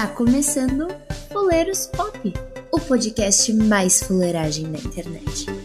Está começando Fuleiros Pop, o podcast mais fuleiragem da internet.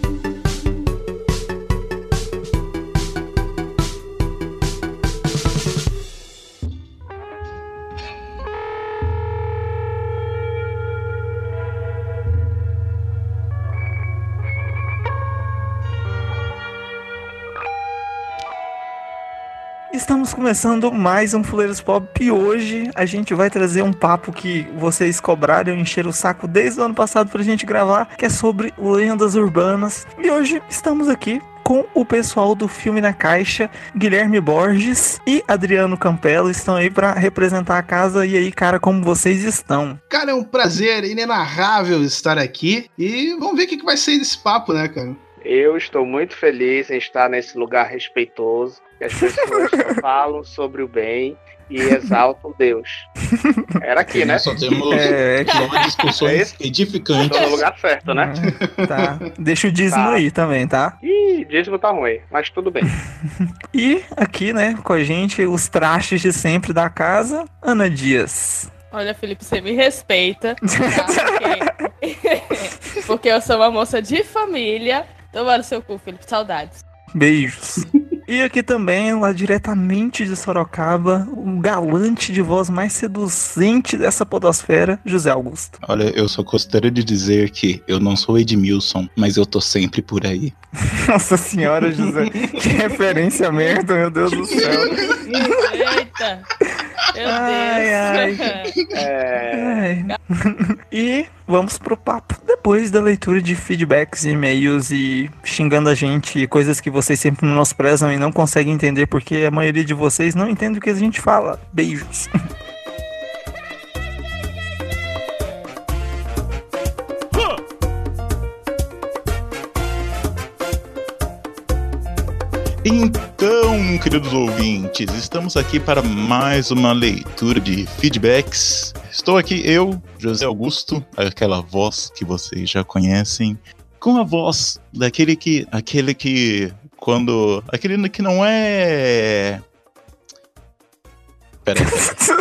Estamos começando mais um Fuleiros Pop e hoje a gente vai trazer um papo que vocês cobraram encheram o saco desde o ano passado pra gente gravar, que é sobre lendas urbanas. E hoje estamos aqui com o pessoal do Filme na Caixa, Guilherme Borges e Adriano Campelo estão aí para representar a casa. E aí, cara, como vocês estão? Cara, é um prazer inenarrável estar aqui e vamos ver o que vai sair desse papo, né, cara? Eu estou muito feliz em estar nesse lugar respeitoso, que as pessoas falam sobre o bem e exaltam Deus. Era aqui, né? só temos É, é só discussões É edificantes. Estou no lugar certo, né? tá. Deixa o dízimo Tá. aí também, tá? Ih, dízimo tá ruim, mas tudo bem. E aqui, né, com a gente, os trastes de sempre da casa, Ana Dias. Olha, Felipe, você me respeita. tá? Porque... Porque eu sou uma moça de família. Toma no seu cu, Felipe. Saudades. Beijos. E aqui também, lá diretamente de Sorocaba, o galante de voz mais seduzente dessa podosfera, José Augusto. Olha, eu só gostaria de dizer que eu não sou Edmilson, mas eu tô sempre por aí. Nossa senhora, José. que referência merda, meu Deus do céu. Eita! Meu Ai, Deus. É, Ai. E vamos pro papo. Depois da leitura de feedbacks, e-mails e xingando a gente, e coisas que vocês sempre menosprezam e não conseguem entender porque a maioria de vocês não entende o que a gente fala. Beijos. Então, queridos ouvintes, estamos aqui para mais uma leitura de feedbacks. Estou aqui eu, José Augusto, aquela voz que vocês já conhecem, com a voz daquele que, aquele que quando, aquele que não é Pera aí.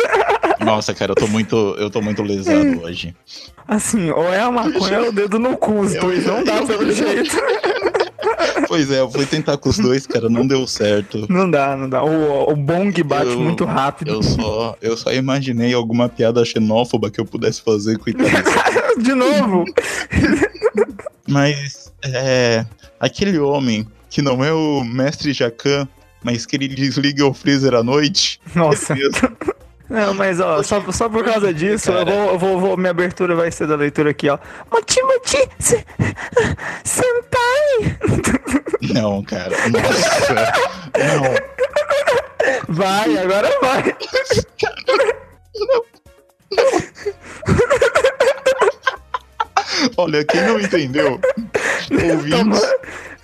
Nossa, cara, eu tô muito, eu tô muito lesado hoje. Assim, ou é a maconha ou é o dedo no cu, os dois não dá pelo jeito. Pois é, eu fui tentar com os dois, cara, não deu certo. Não dá, não dá. O, o bong bate Eu- muito rápido. Eu só, eu só imaginei alguma piada xenófoba que eu pudesse fazer com o italiano. De novo. Mas é aquele homem que não é o mestre Jacan, mas que ele desliga o freezer à noite. Nossa. Não, mas ó, só, só por causa disso, eu vou, eu vou, vou- Minha abertura vai ser da leitura aqui, ó. Moti, moti, se- sentai! Não, cara. Nossa. Não. Vai, agora vai. Olha, quem não entendeu, ouvintes,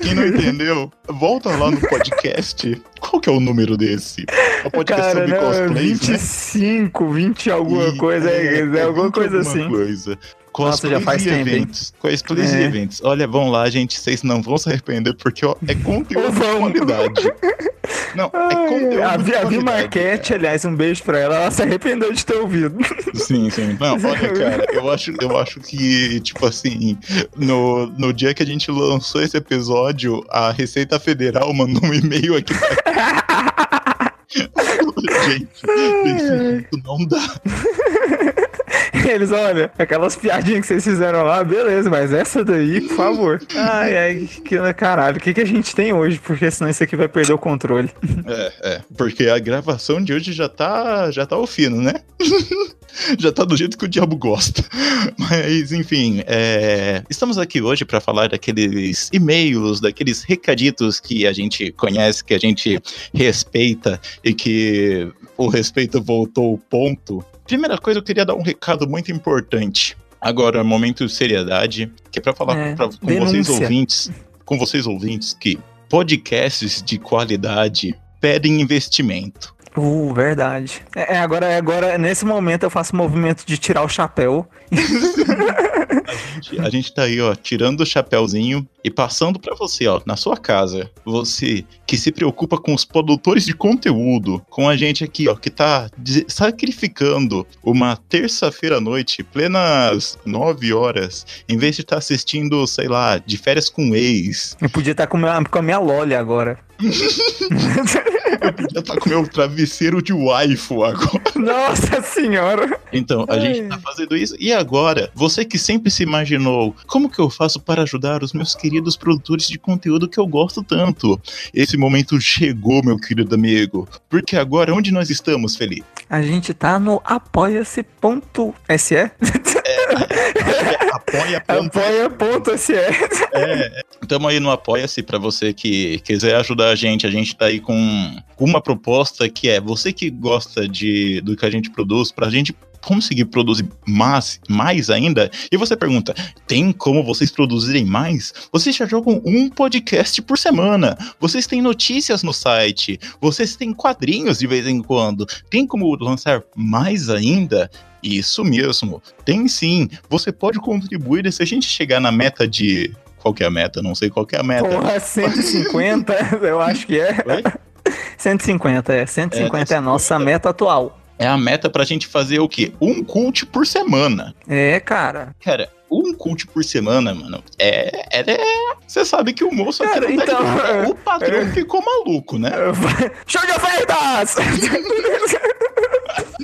quem não entendeu, volta lá no podcast. Qual que é o número desse? É o podcast Cara, sobre não, é cosplays, né? 25, 20 alguma E- coisa, é, é alguma 20 coisa alguma assim. Coisa. Nossa, já Cosplays faz tempo, eventos. Cosplays É. eventos. Olha, vão lá, gente. Vocês não vão se arrepender, porque ó, é conteúdo de qualidade. Não, é Ai, conteúdo a de a Vi. Marquete, aliás, um beijo pra ela. Ela se arrependeu de ter ouvido. Sim, sim. Não, olha, cara, eu acho, eu acho que, tipo assim, no, no dia que a gente lançou esse episódio, a Receita Federal mandou um e-mail aqui pra Gente, desse jeito não dá. Eles, olha, aquelas piadinhas que vocês fizeram lá, beleza, mas essa daí, por favor. Ai, ai, que caralho, o que, que a gente tem hoje? Porque senão isso aqui vai perder o controle. É, é, porque a gravação de hoje já tá, já tá ao fino, né? já tá do jeito que o diabo gosta. Mas, enfim, é, estamos aqui hoje para falar daqueles e-mails, daqueles recaditos que a gente conhece, que a gente respeita e que o respeito voltou ao ponto. Primeira coisa, eu queria dar um recado muito importante. Agora, momento de seriedade, que é pra falar É, pra- com denúncia. vocês ouvintes, com vocês ouvintes que podcasts de qualidade pedem investimento. Uh, verdade. É, é, agora, agora, nesse momento eu faço o movimento de tirar o chapéu. A gente, a gente tá aí, ó, tirando o chapéuzinho e passando pra você, ó, na sua casa. Você que se preocupa com os produtores de conteúdo, com a gente aqui, ó, que tá sacrificando uma terça-feira à noite, plenas 9 horas, em vez de estar assistindo, sei lá, de férias com ex. Eu podia estar com, minha- com a minha Loli agora. Já tá com meu travesseiro de waifu agora. Nossa senhora! Então, a gente tá fazendo isso. E agora, você que sempre se imaginou, como que eu faço para ajudar os meus queridos produtores de conteúdo que eu gosto tanto? Esse momento chegou, meu querido amigo. Porque agora, onde nós estamos, Felipe? A gente tá no apoia-se.se. Apoia. Apoia.se. Tamo aí no Apoia-se pra você que quiser ajudar a gente. A gente tá aí com uma proposta que é você que gosta de, do que a gente produz, pra gente conseguir produzir mais, mais ainda. E você pergunta: tem como vocês produzirem mais? Vocês já jogam um podcast por semana. Vocês têm notícias no site. Vocês têm quadrinhos de vez em quando. Tem como lançar mais ainda? Isso mesmo. Tem sim. Você pode contribuir e se a gente chegar na meta de. Qual que é a meta? Não sei qual que é a meta. Porra, 150, eu acho que é. Oi? 150, é. 150 é, a nossa meta atual. É a meta pra gente fazer o quê? Um cult por semana. É, cara. Cara, um cult por semana, mano, é. é você sabe que o moço aqui Cara, então, boa. é. O patrão ficou maluco, né? Show de ofertas!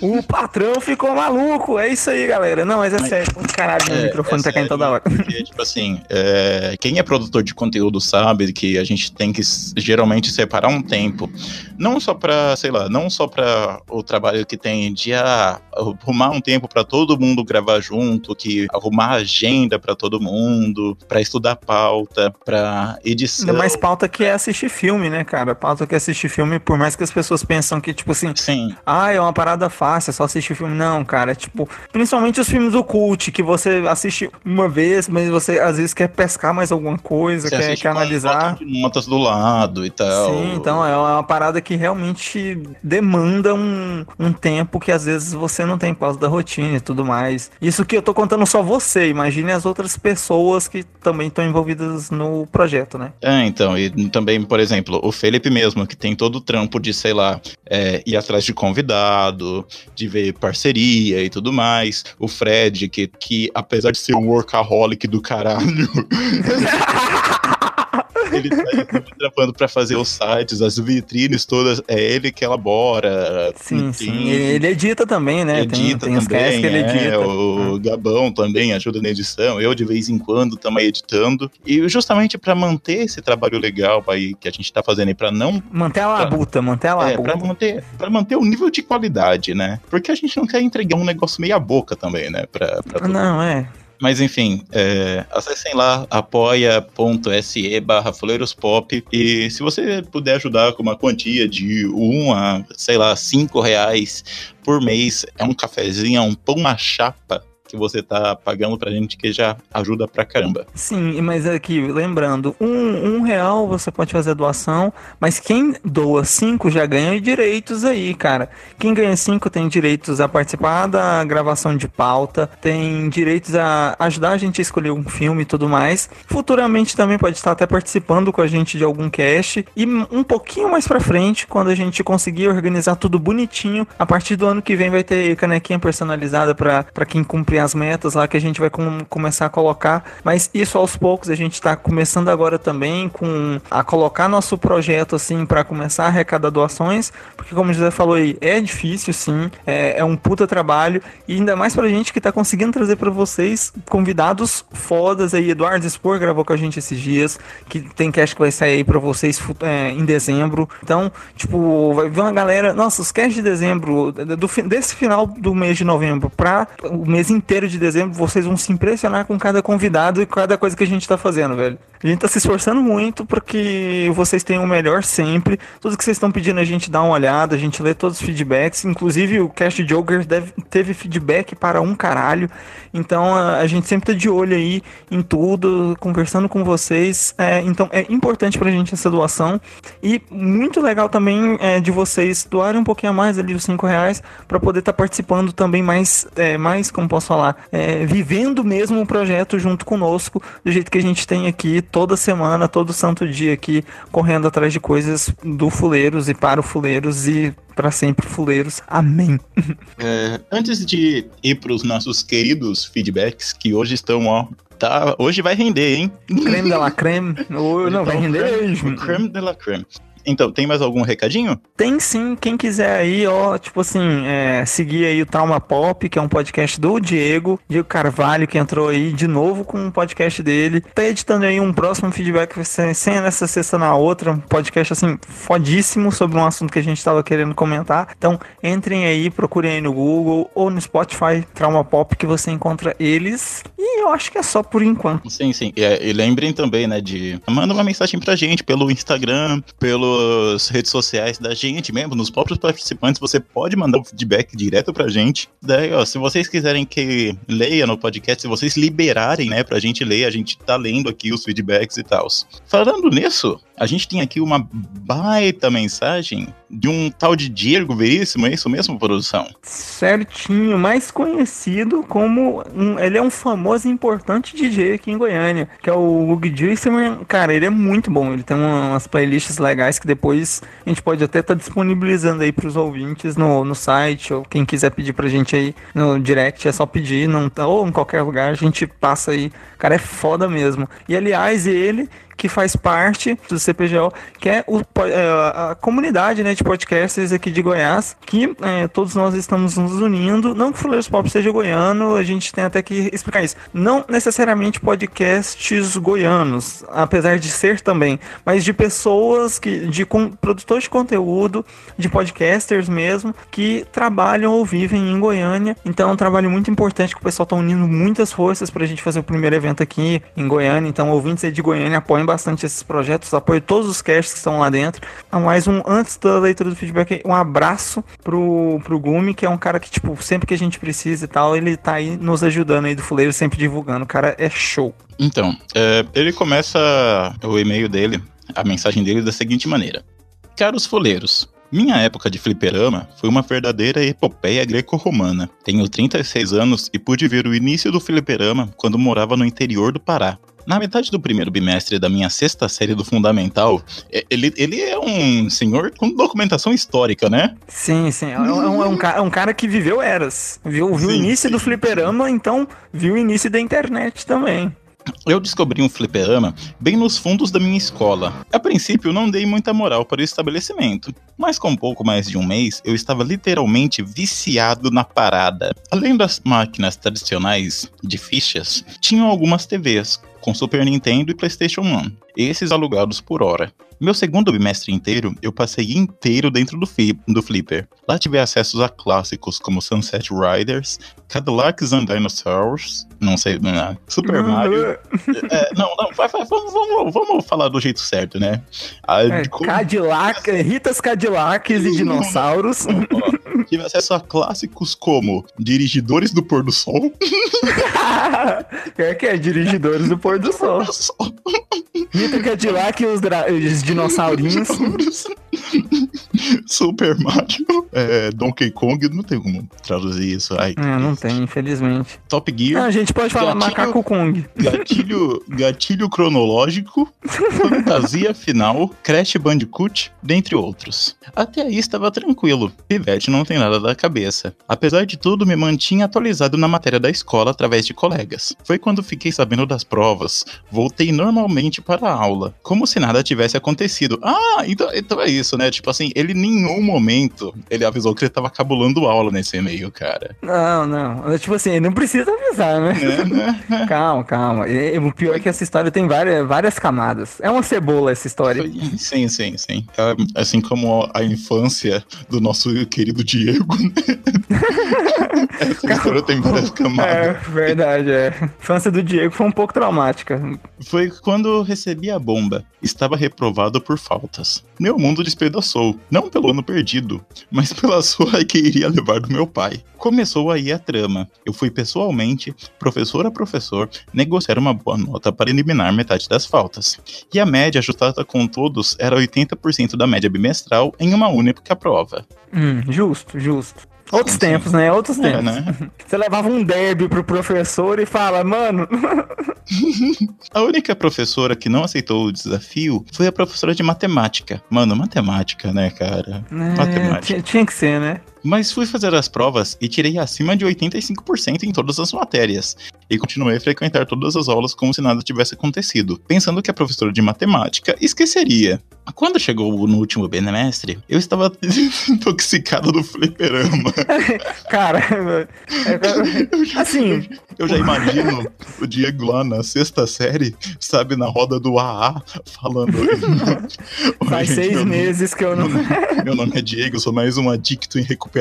o patrão ficou maluco. É isso aí, galera. Não, mas é sério. Caralho, meu É, microfone é tá caindo toda hora. Porque, tipo assim, é, quem é produtor de conteúdo sabe que a gente tem que geralmente separar um tempo. Não só pra, sei lá, não só pra o trabalho que tem de ah, arrumar um tempo pra todo mundo gravar junto, que arrumar agenda pra todo mundo, pra estudar pauta, pra edição. Ainda mais pauta que é assistir filme, né, cara? Pauta que é assistir filme, por mais que as pessoas pensam que, tipo assim, Sim, ah, é uma parada fácil, é só assistir filme. Não, cara, é tipo, principalmente os filmes do cult, que você assiste uma vez, mas você às vezes quer pescar mais alguma coisa, você quer, quer analisar. notas do lado e tal. Sim, então é uma parada que realmente demanda um, um tempo que às vezes você não tem por causa da rotina e tudo mais. Isso que eu tô contando só você, imagine as outras pessoas que também estão envolvidas no projeto, né? É, então, e também, por exemplo, o Felipe mesmo, que tem todo o trampo de, sei lá, é, ir atrás de de ver parceria e tudo mais. O Fred, que, que apesar de ser um workaholic do caralho, ele tá trampando pra fazer os sites, as vitrines todas, é ele que elabora. Sim, tem- sim. Ele, edita também, né? tem Edita tem os também, que ele é, edita. o Gabão também ajuda na edição, eu de vez em quando também editando, e justamente pra manter esse trabalho legal aí que a gente tá fazendo aí pra não Manter a labuta, manter a é, labuta. pra manter, pra manter o nível de qualidade, né? Porque a gente não quer entregar um negócio meia boca também, né? Pra, pra Não, é. Mas enfim, é, acessem lá apoia.se barra Pop. E se você puder ajudar com uma quantia de um a, sei lá, cinco reais por mês, é um cafezinho, é um pão na chapa que você tá pagando pra gente que já ajuda pra caramba. Sim, mas aqui, lembrando, um, um real você pode fazer doação, mas quem doa cinco já ganha direitos aí, cara. Quem ganha cinco tem direitos a participar da gravação de pauta, tem direitos a ajudar a gente a escolher um filme e tudo mais. Futuramente também pode estar até participando com a gente de algum cast. E um pouquinho mais pra frente, quando a gente conseguir organizar tudo bonitinho, a partir do ano que vem vai ter canequinha personalizada pra pra quem cumprir as metas lá que a gente vai com- começar a colocar. Mas isso aos poucos a gente tá começando agora também com a colocar nosso projeto assim pra começar a arrecadar doações, porque como o José falou aí, é difícil sim, é, é um puta trabalho e ainda mais pra gente que tá conseguindo trazer pra vocês convidados fodas aí. Eduardo Spor gravou com a gente esses dias, que tem cast que vai sair aí pra vocês é, em dezembro. Então, tipo, vai ver uma galera, nossa, os casts de dezembro, do, desse final do mês de novembro pra o mês inteiro inteiro de dezembro, vocês vão se impressionar com cada convidado e cada coisa que a gente tá fazendo, velho. A gente tá se esforçando muito para que vocês tenham o melhor sempre. Tudo que vocês estão pedindo a gente dá uma olhada, a gente lê todos os feedbacks. Inclusive o Cast Joker deve, teve feedback para um caralho. Então a, a gente sempre tá de olho aí em tudo, conversando com vocês. É, então é importante pra gente essa doação. E muito legal também é, de vocês doarem um pouquinho a mais ali, os 5 reais, para poder estar tá participando também mais, é, mais, como posso falar, é, vivendo mesmo o projeto junto conosco, do jeito que a gente tem aqui toda semana, todo santo dia aqui, correndo atrás de coisas do Fuleiros e para o Fuleiros e para sempre Fuleiros. Amém. É, antes de ir para os nossos queridos feedbacks, que hoje estão, ó, tá, hoje vai render, hein? Creme de la creme. Ou, não, vai render mesmo. creme de la creme. Então, tem mais algum recadinho? Tem sim, quem quiser aí, ó, tipo assim, é, seguir aí o Trauma Pop, que é um podcast do Diego, Diego Carvalho, que entrou aí de novo com um podcast dele. Tá editando aí um próximo feedback sem, nessa sexta na outra, um podcast assim, fodíssimo sobre um assunto que a gente tava querendo comentar. Então, entrem aí, procurem aí no Google ou no Spotify Trauma Pop, que você encontra eles. E eu acho que é só por enquanto. Sim, sim. E, é, e lembrem também, né, de... Manda uma mensagem pra gente pelo Instagram, pelo pelas redes sociais da gente mesmo, nos próprios participantes, você pode mandar o feedback direto pra gente. Daí, ó, se vocês quiserem que leia no podcast, se vocês liberarem, né, pra gente ler, a gente tá lendo aqui os feedbacks e tal. Falando nisso, a gente tem aqui uma baita mensagem de um tal de Diego Veríssimo, é isso mesmo, produção? Certinho, mais conhecido como um, ele é um famoso e importante DJ aqui em Goiânia, que é o Hug Veríssimo. Cara, ele é muito bom, ele tem umas playlists legais que depois a gente pode até estar tá disponibilizando aí para os ouvintes no, no site, ou quem quiser pedir pra gente aí no direct, é só pedir, não, ou em qualquer lugar, a gente passa aí. Cara é foda mesmo. E aliás, ele que faz parte do CPGO, que é o, é, a comunidade né, de podcasters aqui de Goiás, que é, todos nós estamos nos unindo. Não que o Fuleiros Pop seja goiano, a gente tem até que explicar isso. Não necessariamente podcasts goianos, apesar de ser também, mas de pessoas que, de com, produtores de conteúdo, de podcasters mesmo, que trabalham ou vivem em Goiânia. Então é um trabalho muito importante que o pessoal está unindo muitas forças para a gente fazer o primeiro evento aqui em Goiânia. Então, ouvintes aí de Goiânia apoiem bastante esses projetos, apoio todos os casts que estão lá dentro. Ah, mais um, antes da leitura do feedback, um abraço pro, pro Gumi, que é um cara que, tipo, sempre que a gente precisa e tal, ele tá aí nos ajudando aí do fuleiro, sempre divulgando. O cara é show. Então, é, ele começa o e-mail dele, a mensagem dele da seguinte maneira: Caros fuleiros, minha época de fliperama foi uma verdadeira epopeia greco-romana. Tenho 36 anos e pude ver o início do fliperama quando morava no interior do Pará. Na metade do primeiro bimestre da minha sexta série do Fundamental, ele, ele é um senhor com documentação histórica, né? Sim, sim. É um, é um, é um, cara, é um cara que viveu eras. Viu, viu sim, o início sim, do fliperama, então viu o início da internet também. Eu descobri um fliperama bem nos fundos da minha escola. A princípio, não dei muita moral para o estabelecimento, mas com pouco mais de um mês, eu estava literalmente viciado na parada. Além das máquinas tradicionais de fichas, tinham algumas TVs com Super Nintendo e PlayStation 1, esses alugados por hora. Meu segundo bimestre inteiro, eu passei inteiro dentro do, do Flipper. Lá tive acesso a clássicos como Sunset Riders, Cadillacs and Dinosaurs, não sei, não, é, Super uhum. Mario. é, não, não, vai, vai, vamos, vamos, vamos falar do jeito certo, né? A, é, como... Cadillac, Ritas Cadillacs e dinossauros. Tive acesso a clássicos como Dirigidores do Pôr do Sol. é que é Dirigidores do Pôr do Sol. Rita Cadillac e os, os dinossaurinhos. Super Mario, é, Donkey Kong, não tem como traduzir isso. Ai, é, não tem, infelizmente. Top Gear. a gente pode falar gatilho, Macaco Kong. Gatilho, gatilho cronológico, fantasia final, Crash Bandicoot, dentre outros. Até aí estava tranquilo. Pivete não tem nada da cabeça. Apesar de tudo, me mantinha atualizado na matéria da escola através de colegas. Foi quando fiquei sabendo das provas. Voltei normalmente para a aula, como se nada tivesse acontecido. Ah, então, então é isso, né? Tipo assim, ele em nenhum momento ele avisou que ele tava cabulando aula nesse e-mail, cara. Não, não. Tipo assim, não precisa avisar, né? É, né? calma, calma. E, o pior é que essa história tem várias, várias camadas. É uma cebola essa história. Sim, sim, sim. É, assim como a infância do nosso querido Diego, né? Essa história tem várias camadas. É, verdade, é. A infância do Diego foi um pouco traumática. Foi quando eu recebi a bomba. Estava reprovado por faltas. Meu mundo despedaçou. Não pelo ano perdido, mas pela surra que iria levar do meu pai. Começou aí a trama. Eu fui pessoalmente, professor a professor, negociar uma boa nota para eliminar metade das faltas. E a média ajustada com todos era 80% da média bimestral em uma única prova. Hum, justo, justo. Outros tempos, né? Outros É, tempos. né? Você levava um derby pro professor e fala, mano. A única professora que não aceitou o desafio foi a professora de matemática. Mano, matemática, né, cara? É, Matemática. tinha que ser, né? Mas fui fazer as provas e tirei acima de 85% em todas as matérias. E continuei a frequentar todas as aulas como se nada tivesse acontecido, pensando que a professora de matemática esqueceria. Quando chegou no último bimestre, eu estava intoxicado do fliperama. Cara, é, assim, Eu já imagino o Diego lá na sexta série, sabe, na roda do AA, falando. "Oi, faz gente, seis meses que eu não. Meu nome é Diego, sou mais um adicto em recuperação.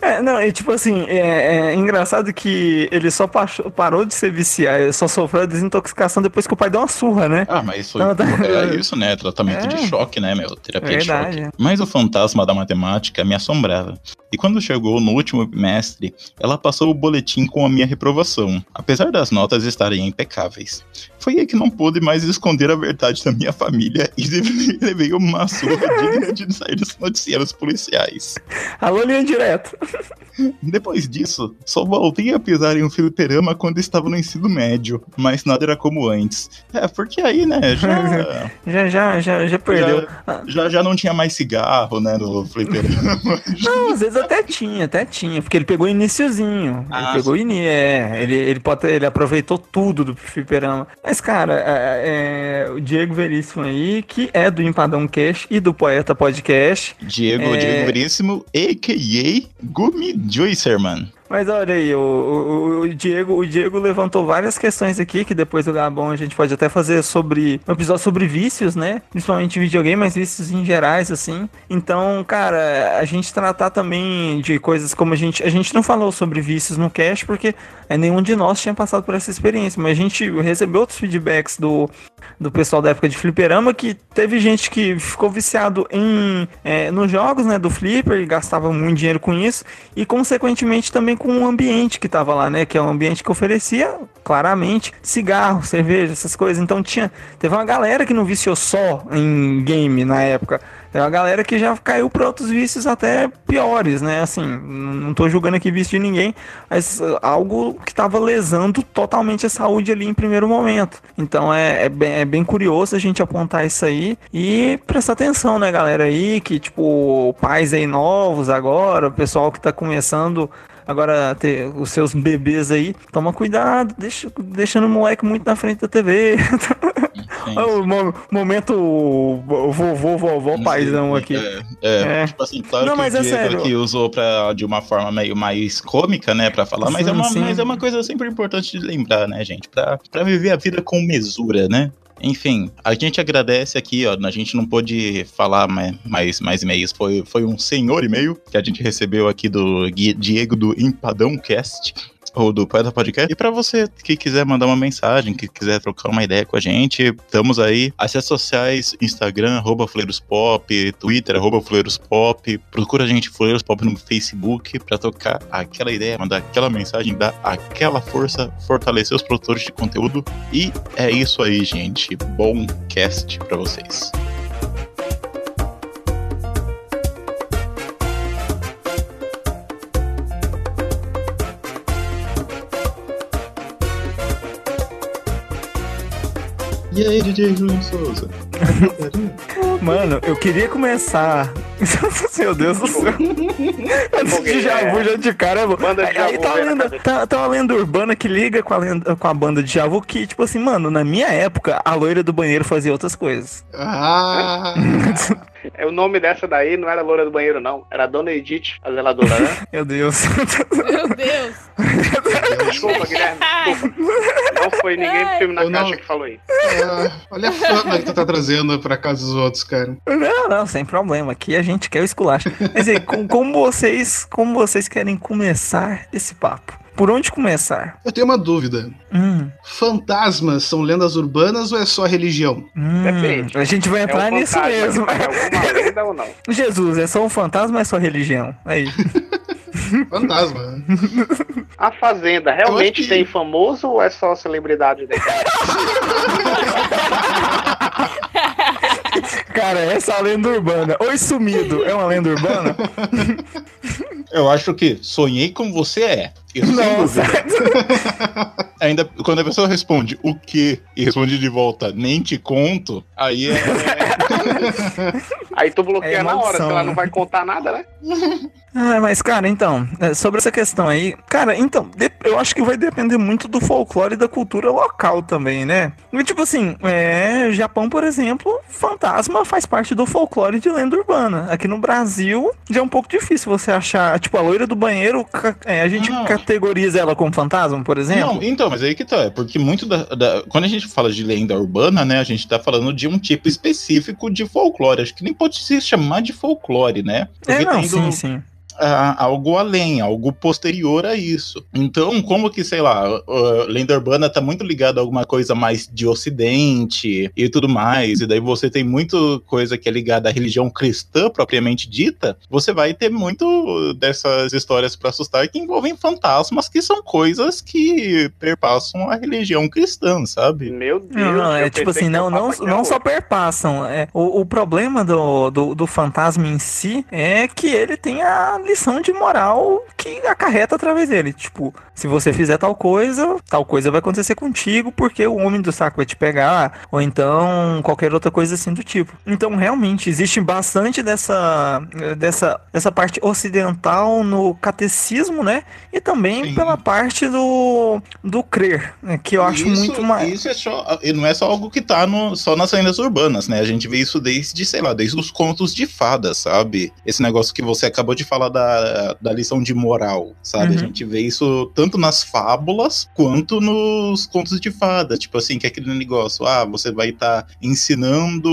É, não, e tipo assim, é, é engraçado que ele só passou- parou de ser viciado, só sofreu a desintoxicação depois que o pai deu uma surra, né? Ah, mas foi Não, tá- é isso, né? Tratamento É. de choque, né, meu? Terapia de Verdade. choque. Mas o fantasma da matemática me assombrava. E quando chegou no último bimestre, ela passou o boletim com a minha reprovação, apesar das notas estarem impecáveis. Foi aí que não pude mais esconder a verdade da minha família e levei uma surra digna de sair dos noticiários policiais. Alô, linha direto. Depois disso, só voltei a pisar em um fliperama quando estava no ensino médio, mas nada era como antes. É, porque aí, né, já, Já, já, já, já perdeu. já, já não tinha mais cigarro, né, no fliperama. Não, às vezes até tinha, até tinha, porque ele pegou o iniciozinho. Ah, ele pegou o ini, é, ele, ele, pode, ele aproveitou tudo do fliperama. Mas, cara, é, é, o Diego Veríssimo aí, que é do Empadão Cash e do Poeta Podcast. Diego, É. Diego Veríssimo, a.k.a. Gumi Juicerman. Mas olha aí, o, o- o Diego, o Diego levantou várias questões aqui, que depois do Gabão a gente pode até fazer sobre um episódio sobre vícios, né? Principalmente videogame, mas vícios em gerais, assim. Então, cara, a gente tratar também de coisas como a gente. A gente não falou sobre vícios no cast, porque é, nenhum de nós tinha passado por essa experiência. Mas a gente recebeu outros feedbacks do, do pessoal da época de fliperama que teve gente que ficou viciado em é, nos jogos né do flipper e gastava muito dinheiro com isso e consequentemente também com o ambiente que tava lá né que é um ambiente que oferecia claramente cigarro cerveja essas coisas então tinha teve uma galera que não viciou só em game na época tem uma galera que já caiu para outros vícios até piores, né? Assim, não tô julgando aqui vício de ninguém, mas uh, algo que tava lesando totalmente a saúde ali em primeiro momento. Então é, é, bem, é bem curioso a gente apontar isso aí e prestar atenção, né, galera aí, que tipo, pais aí novos agora, o pessoal que tá começando agora ter os seus bebês aí, toma cuidado, deixa, deixando o moleque muito na frente da TV. o mo- momento vovô, vovó, paizão aqui. É, é, É. tipo assim, claro Não, que mas o é Diego sério. aqui usou pra, de uma forma meio mais cômica, né, pra falar, mas, é uma, sim. mas é uma coisa sempre importante de lembrar, né, gente, pra, pra viver a vida com mesura, né. Enfim, a gente agradece aqui, ó. A gente não pôde falar mais, mais, e-mails. Foi, foi um senhor e-mail que a gente recebeu aqui do Diego do Empadão Cast. Ou do Poeta Podcast. E pra você que quiser mandar uma mensagem, que quiser trocar uma ideia com a gente, estamos aí. As redes sociais, Instagram, arroba Fuleiros Pop, Twitter, arroba Fuleiros Pop. Procura a gente, Fuleiros Pop, no Facebook, pra trocar aquela ideia, mandar aquela mensagem, dar aquela força, fortalecer os produtores de conteúdo. E é isso aí, gente. Bom cast pra vocês. E aí, DJ Julian Souza? Mano, eu queria começar. Meu Deus do céu. Fogueira, Djavu é. já de cara. Manda Aí, aí tá, uma lenda, tá, tá uma lenda urbana que liga com a, lenda, com a banda de Javu que, tipo assim, mano, na minha época, a loira do banheiro fazia outras coisas. Ah, o nome dessa daí não era loura do banheiro, não. Era Dona Edith, a zeladora, né? Meu Deus. Meu Deus. Desculpa, Guilherme. Desculpa. Não foi ninguém do filme na Eu não- caixa que falou isso. Ah, olha a fama que tu tá trazendo pra casa dos outros, cara. Não, não, sem problema. Aqui a gente quer o esculacho. Mas aí, com- como vocês, como vocês querem começar esse papo? Por onde começar? Eu tenho uma dúvida. Hum, Fantasmas são lendas urbanas ou é só religião? hum, Depende. a gente vai É entrar um nisso fantasma mesmo. alguma lenda ou não. Jesus, é só um fantasma ou é só religião? Aí. Fantasma. A Fazenda realmente que- tem famoso ou é só celebridade dele? Cara, essa é a lenda urbana. Oi, sumido. É uma lenda urbana? Eu acho que sonhei com você é. Isso Nossa. Ainda quando a pessoa responde o que e responde de volta, nem te conto, aí é. Aí tu bloqueia É na hora, se ela né? não vai contar nada, né? Ah, mas, cara, então, é, sobre essa questão aí, cara, então, eu acho que vai depender muito do folclore e da cultura local também, né? E, tipo assim, é, Japão, por exemplo, fantasma faz parte do folclore de lenda urbana. Aqui no Brasil, já é um pouco difícil você achar, tipo, a loira do banheiro, é, a gente Não. categoriza ela como fantasma, por exemplo? Não, então, mas aí que tá. É porque muito da, da- Quando a gente fala de lenda urbana, né? A gente tá falando de um tipo específico de folclore. Acho que nem pode se chamar de folclore, né? é, Porque não, tem sim, sim. A- algo além, algo posterior a isso. Então, como que, sei lá, a lenda urbana tá muito ligada a alguma coisa mais de ocidente e tudo mais, e daí você tem muito coisa que é ligada à religião cristã propriamente dita, você vai ter muito dessas histórias pra assustar que envolvem fantasmas, que são coisas que perpassam a religião cristã, sabe? Meu Deus. Não, não, é tipo assim, não, o não, papo aqui não era só perpassam. É, o, o problema do, do, do fantasma em si é que ele tem a lição de moral que acarreta através dele. Tipo, se você fizer tal coisa, tal coisa vai acontecer contigo porque o homem do saco vai te pegar, ou então qualquer outra coisa assim do tipo. Então, realmente, existe bastante dessa, dessa, dessa parte ocidental no catecismo, né? E também Sim. pela parte do, do crer, né? que eu acho isso, muito mais. Isso é só, e não é só algo que tá no, só nas lendas urbanas, né? A gente vê isso desde, sei lá, desde os contos de fadas, sabe? Esse negócio que você acabou de falar da, da lição de moral, sabe? Uhum. A gente vê isso tanto nas fábulas quanto nos contos de fada. Tipo assim, que é aquele negócio, ah, você vai estar ensinando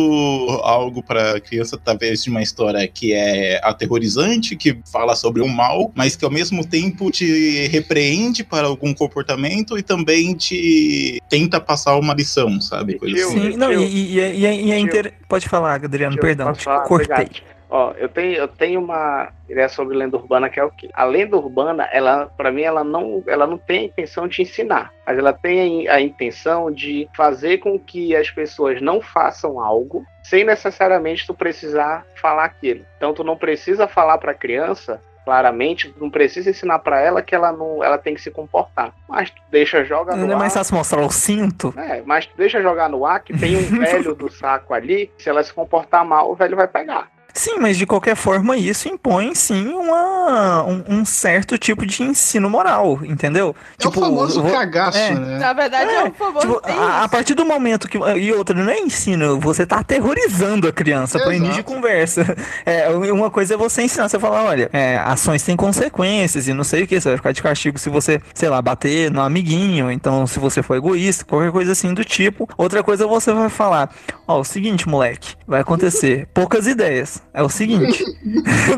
algo pra criança, talvez de uma história que é aterrorizante, que fala sobre o mal, mas que ao mesmo tempo te repreende para algum comportamento e também te tenta passar uma lição, sabe? Coisa assim. Sim, não, e, eu- e- e é- e é- e é eu- inter... Pode falar, Adriano, perdão, cortei. Obrigado. Ó, eu tenho, eu tenho uma ideia sobre lenda urbana que é o quê? A lenda urbana, ela, para mim, ela não, ela não tem a intenção de ensinar, mas ela tem a, a intenção de fazer com que as pessoas não façam algo sem necessariamente tu precisar falar aquilo. Então, tu não precisa falar para a criança claramente, tu não precisa ensinar para ela que ela não, ela tem que se comportar. Mas tu deixa joga no Não é mais ar. fácil mostrar o cinto? É, mas tu deixa jogar no ar que tem um velho do saco ali, se ela se comportar mal, o velho vai pegar. Sim, mas de qualquer forma isso impõe sim uma, um, um certo tipo de ensino moral, entendeu? É o famoso vo- cagaço, é. né? Na verdade, é, É, um famoso. tipo, a, a partir do momento que. E outra, não é ensino, você tá aterrorizando a criança para início de conversa. É, uma coisa é você ensinar, você falar, olha, é, ações têm consequências e não sei o que, você vai ficar de castigo se você, sei lá, bater no amiguinho, então se você for egoísta, qualquer coisa assim do tipo. Outra coisa você vai falar, ó, o seguinte, moleque, vai acontecer poucas ideias. É o seguinte.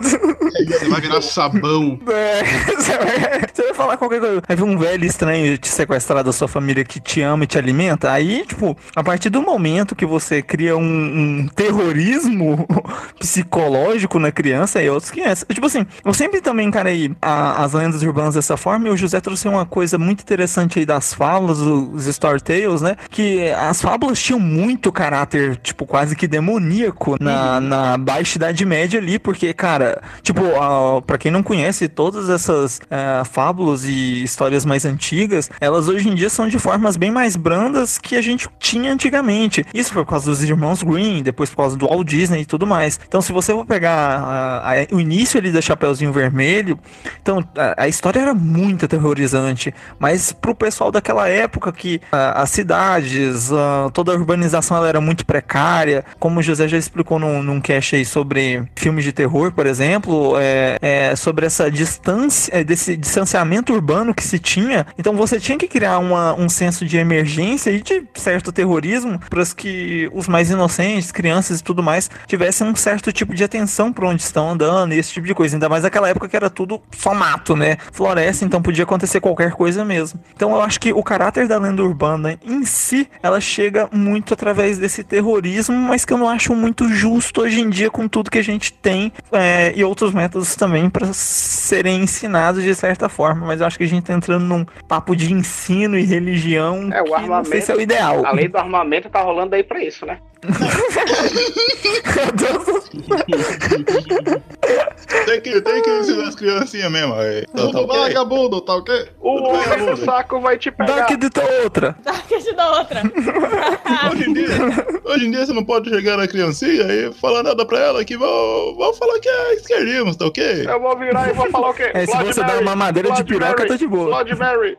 Você vai virar sabão. É, você, vai, você vai falar qualquer coisa. Vai vir um velho estranho te sequestrar da sua família que te ama e te alimenta. Aí, tipo, a partir do momento que você cria um, um terrorismo psicológico na criança, aí outros que é. Tipo assim, eu sempre também encarei a- as lendas urbanas dessa forma e o José trouxe uma coisa muito interessante aí das fábulas, os story tales, né? Que as fábulas tinham muito caráter, tipo, quase que demoníaco na, na Baixa Idade Média ali, porque, cara, tipo, a, pra quem não conhece, todas essas eh, fábulas e histórias mais antigas, elas hoje em dia são de formas bem mais brandas que a gente tinha antigamente. Isso por causa dos irmãos Green, depois por causa do Walt Disney e tudo mais. Então, se você for pegar a- a- o início ali da Chapeuzinho Vermelho, então a, a história era muito aterrorizante, mas pro pessoal daquela época que as cidades, toda a urbanização ela era muito precária, como o José já explicou num, num cast aí sobre filmes de terror, por exemplo, é, é, sobre essa distância, é, desse distanciamento urbano que se tinha, então você tinha que criar uma, um senso de emergência e de certo terrorismo para que os mais inocentes, crianças e tudo mais, tivessem um certo tipo de atenção por onde estão andando e esse tipo de coisa. Ainda mais naquela época que era tudo só mato, né? Floresta, então podia acontecer qualquer coisa mesmo. Então eu acho que o caráter da lenda urbana em si, ela chega muito através desse terrorismo, mas que eu não acho muito justo hoje em dia com tudo que a gente tem é, e outros métodos também para serem ensinados de certa forma. Mas eu acho que a gente tá entrando num papo de ensino e religião É, o que não sei se é o armamento- ideal. A lei do armamento tá rolando aí pra isso, né? Tem que, tem que ensinar as criancinhas mesmo. aí. Tá, tá Tudo ok? vagabundo, tá ok? O Tudo bem, homem do Amanda. saco vai te pegar. Dark dita outra. Dark da outra. Hoje em, dia, hoje em dia você não pode chegar na criancinha e falar nada pra ela que vão, vão falar que é esquerdismo, tá ok? Eu vou virar e vou falar o quê? É, se Blood você der Mary, uma madeira de Blood piroca, Mary, tá de boa. Blood Mary.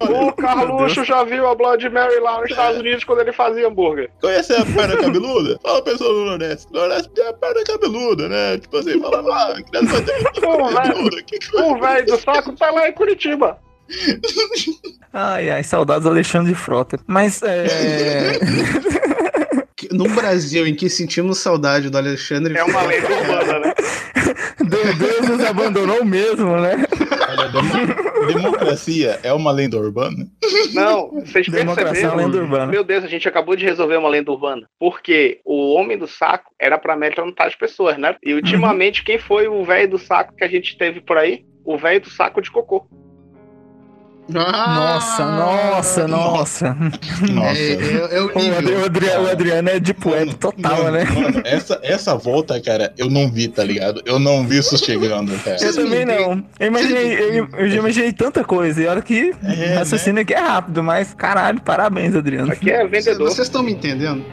O Carluxo já viu a Blood Mary lá nos Estados Unidos quando ele fazia hambúrguer. Conhece a perna cabeluda? Fala pessoa do Nordeste. Nordeste tem a perna cabeluda, né? Tipo assim, fala lá, a criança vai ter cabeluda. Que que O velho do saco tá lá em Curitiba. Ai, ai, saudades do Alexandre Frota. Mas, é. No Brasil, em que sentimos saudade do Alexandre. É uma lenda urbana, né? Deus, Deus nos abandonou mesmo, né? Democracia é uma lenda urbana? Não, vocês é perceberam? uma lenda urbana. Meu Deus, a gente acabou de resolver uma lenda urbana. Porque o homem do saco era pra amedrontar as pessoas, né? E ultimamente, quem foi o velho do saco que a gente teve por aí? O velho do saco de cocô. Ah! Nossa, nossa, nossa. Nossa. É, é- é o O, Adri- o Adriano é de poeta total, Mano, né? mano, essa, essa volta, cara, eu não vi, tá ligado? Eu não vi isso chegando, cara. Eu também não. Eu imaginei, eu, eu já imaginei tanta coisa. E a hora que É, raciocínio aqui é rápido, mas caralho, parabéns, Adriano. Aqui é vendedor. vocês estão me entendendo?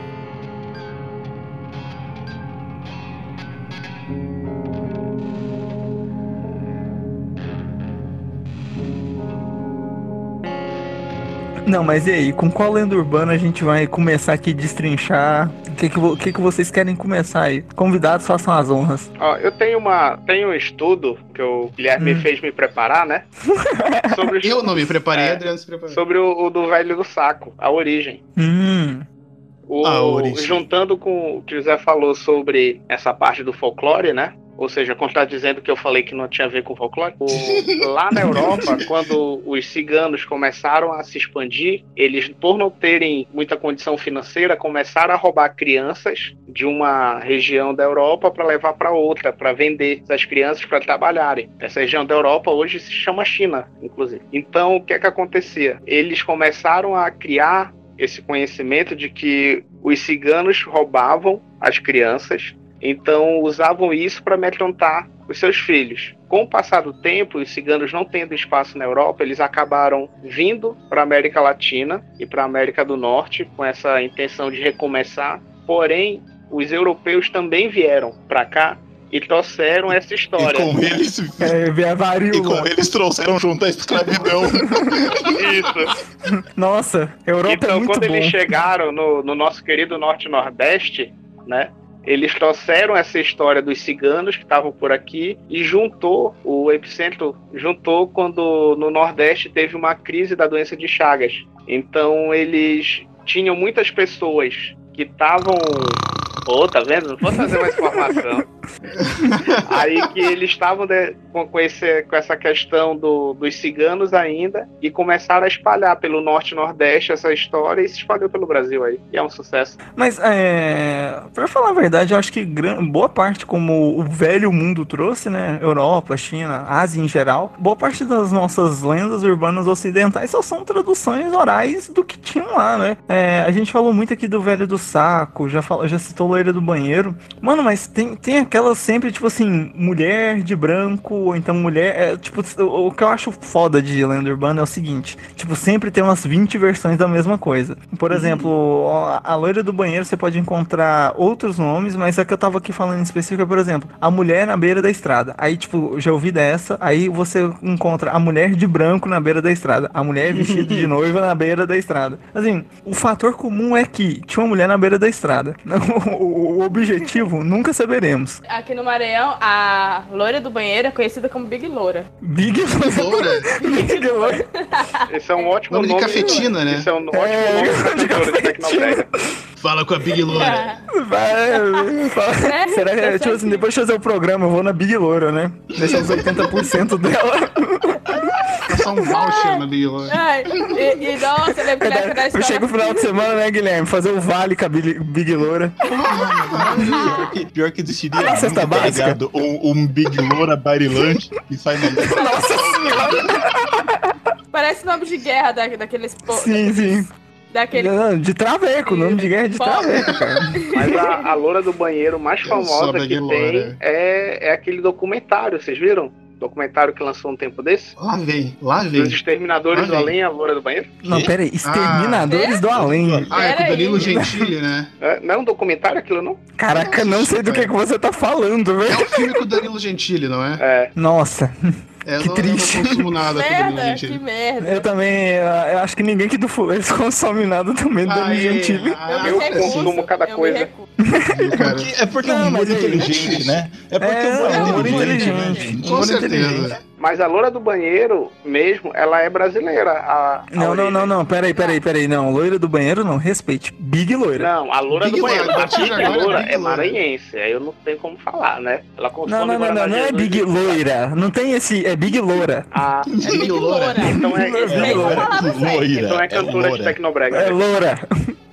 Não, mas e aí, com qual lenda urbana a gente vai começar aqui a destrinchar? O que, que, vo- que, que vocês querem começar aí? Convidados, façam as honras. Ó, eu tenho uma, tenho um estudo que o Guilherme Hum. fez me preparar, né? Sobre, os- Eu não me preparei, É. Adriano se preparou. sobre o, o do velho do saco, a origem. Hum, O, A origem. Juntando com o que o José falou sobre essa parte do folclore, né? Ou seja, contradizendo o que eu falei que não tinha a ver com folclore. O- lá na Europa, quando os ciganos começaram a se expandir, eles, por não terem muita condição financeira, começaram a roubar crianças de uma região da Europa para levar para outra, para vender essas crianças para trabalharem. Essa região da Europa hoje se chama China, inclusive. Então, o que é que acontecia? Eles começaram a criar esse conhecimento de que os ciganos roubavam as crianças, então usavam isso para amedrontar os seus filhos. Com o passar do tempo, os ciganos não tendo espaço na Europa, eles acabaram vindo para a América Latina e para a América do Norte com essa intenção de recomeçar. Porém, os europeus também vieram para cá e trouxeram essa E história. com eles. é, ver a E varíola. com eles trouxeram junto a escravidão. Isso. Nossa, Europa é Então, muito quando bom. eles chegaram no, no nosso querido Norte e Nordeste, né? Eles trouxeram essa história dos ciganos que estavam por aqui e juntou o epicentro, juntou quando no Nordeste teve uma crise da doença de Chagas. Então eles tinham muitas pessoas que estavam. Pô, tá vendo? Não vou trazer mais informação. Aí que eles estavam de- com, com, esse- com essa questão do- dos ciganos ainda e começaram a espalhar pelo norte e nordeste essa história e se espalhou pelo Brasil aí. E é um sucesso. Mas, é, pra falar a verdade, eu acho que gran- boa parte, como o velho mundo trouxe, né? Europa, China, Ásia em geral, boa parte das nossas lendas urbanas ocidentais só são traduções orais do que tinham lá, né? É, a gente falou muito aqui do velho do saco, já, falou, já citou loira do banheiro. Mano, mas tem, tem aquelas sempre, tipo assim, mulher de branco, ou então mulher. É, tipo, o, o que eu acho foda de lenda urbana é o seguinte: tipo, sempre tem umas 20 versões da mesma coisa. Por exemplo, a, a loira do banheiro você pode encontrar outros nomes, mas a que eu tava aqui falando em específico é, por exemplo, a mulher na beira da estrada. Aí, tipo, já ouvi dessa, aí você encontra a mulher de branco na beira da estrada, a mulher vestida de noiva na beira da estrada. Assim, o fator comum é que tinha uma mulher na beira da estrada. O, o, objetivo, nunca saberemos. Aqui no Maranhão, a loira do banheiro é conhecida como Big Loura. Big Loura. Big Loura. Esse é um ótimo Nome nome. de cafetina, né? Esse é um ótimo É, nome de Tecnobrega. Fala com a Big Loura. Vai, fala- É, Será que, tá tipo assim, depois de fazer o programa, eu vou na Big Loura, né? Deixar os 80% dela. Passar um voucher na Big Loura. Ai, e, e nossa, eu lembro que na época da Eu escola. chego no final de semana, né, Guilherme? Fazer o vale com a Big, Big Loura. Pior que, pior que existiria Ah, cesta tá básica. ligado? Um, um Big Loura Barilante que sai na Nossa senhora! Parece nome de guerra da, daqueles. po- Sim, sim. Daquele. Não, de traveco, o nome de guerra é de Foda. traveco, cara. Mas a, a loura do banheiro mais famosa que tem Loura. é, é aquele documentário, vocês viram? Documentário que lançou um tempo desse? Lá vem, lá Dos vem. Exterminadores Ah, do vem. Além, a loura do banheiro? Não, pera aí. Exterminadores Ah. do Além. Ah, é com o Danilo. Gentili, né? É, não é um documentário aquilo, não? Caraca, não sei do que, que você tá falando, É velho. um filme com o Danilo Gentili, não é? É. Nossa, É, eu Que não, eu não triste. consumo nada Merda, que Gentili. merda. eu também. Eu, acho que ninguém aqui do Fuleiros consome nada também do Danilo Gentili. Eu eu consumo cada eu coisa. cara. Porque- é porque é Não, um humor inteligente, né? É porque É, o humor é um humor inteligente, né, inteligente. gente? Com certeza. Mas a loura do banheiro mesmo, ela é brasileira. A, a Não, não, origem. não, não. Peraí, peraí, peraí. Não, loira do banheiro não. Respeite. Big loira. Não, a loura Big do banheiro. Loura, a Big é Loura Big é maranhense. Aí eu não tenho como falar, né? Ela consome Não, não, não, não, não é Big e- loira. Não tem esse. É Big loura. A, É Big Loura. então é, Big é, Loura. Loira, então é é cantora de. Tecnobrega. É loura.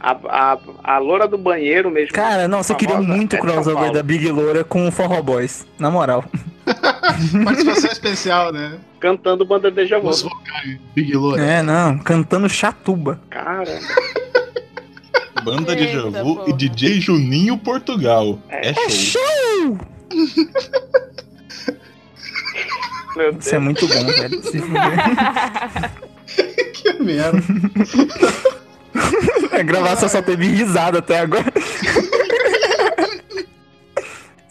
A, a, a loura do banheiro mesmo. Cara, nossa, eu queria muito é crossover da Big Loura com o Forró Boys. Na moral. Participação especial, né? Cantando banda Deja Vu. Os vocais, Big Loura. É, não. Cantando chatuba. Cara, Banda de Eita, Javu porra. e DJ Juninho Portugal. É, É show. show! meu Deus. Isso é muito bom, velho. Que merda. A gravação só teve risada até agora.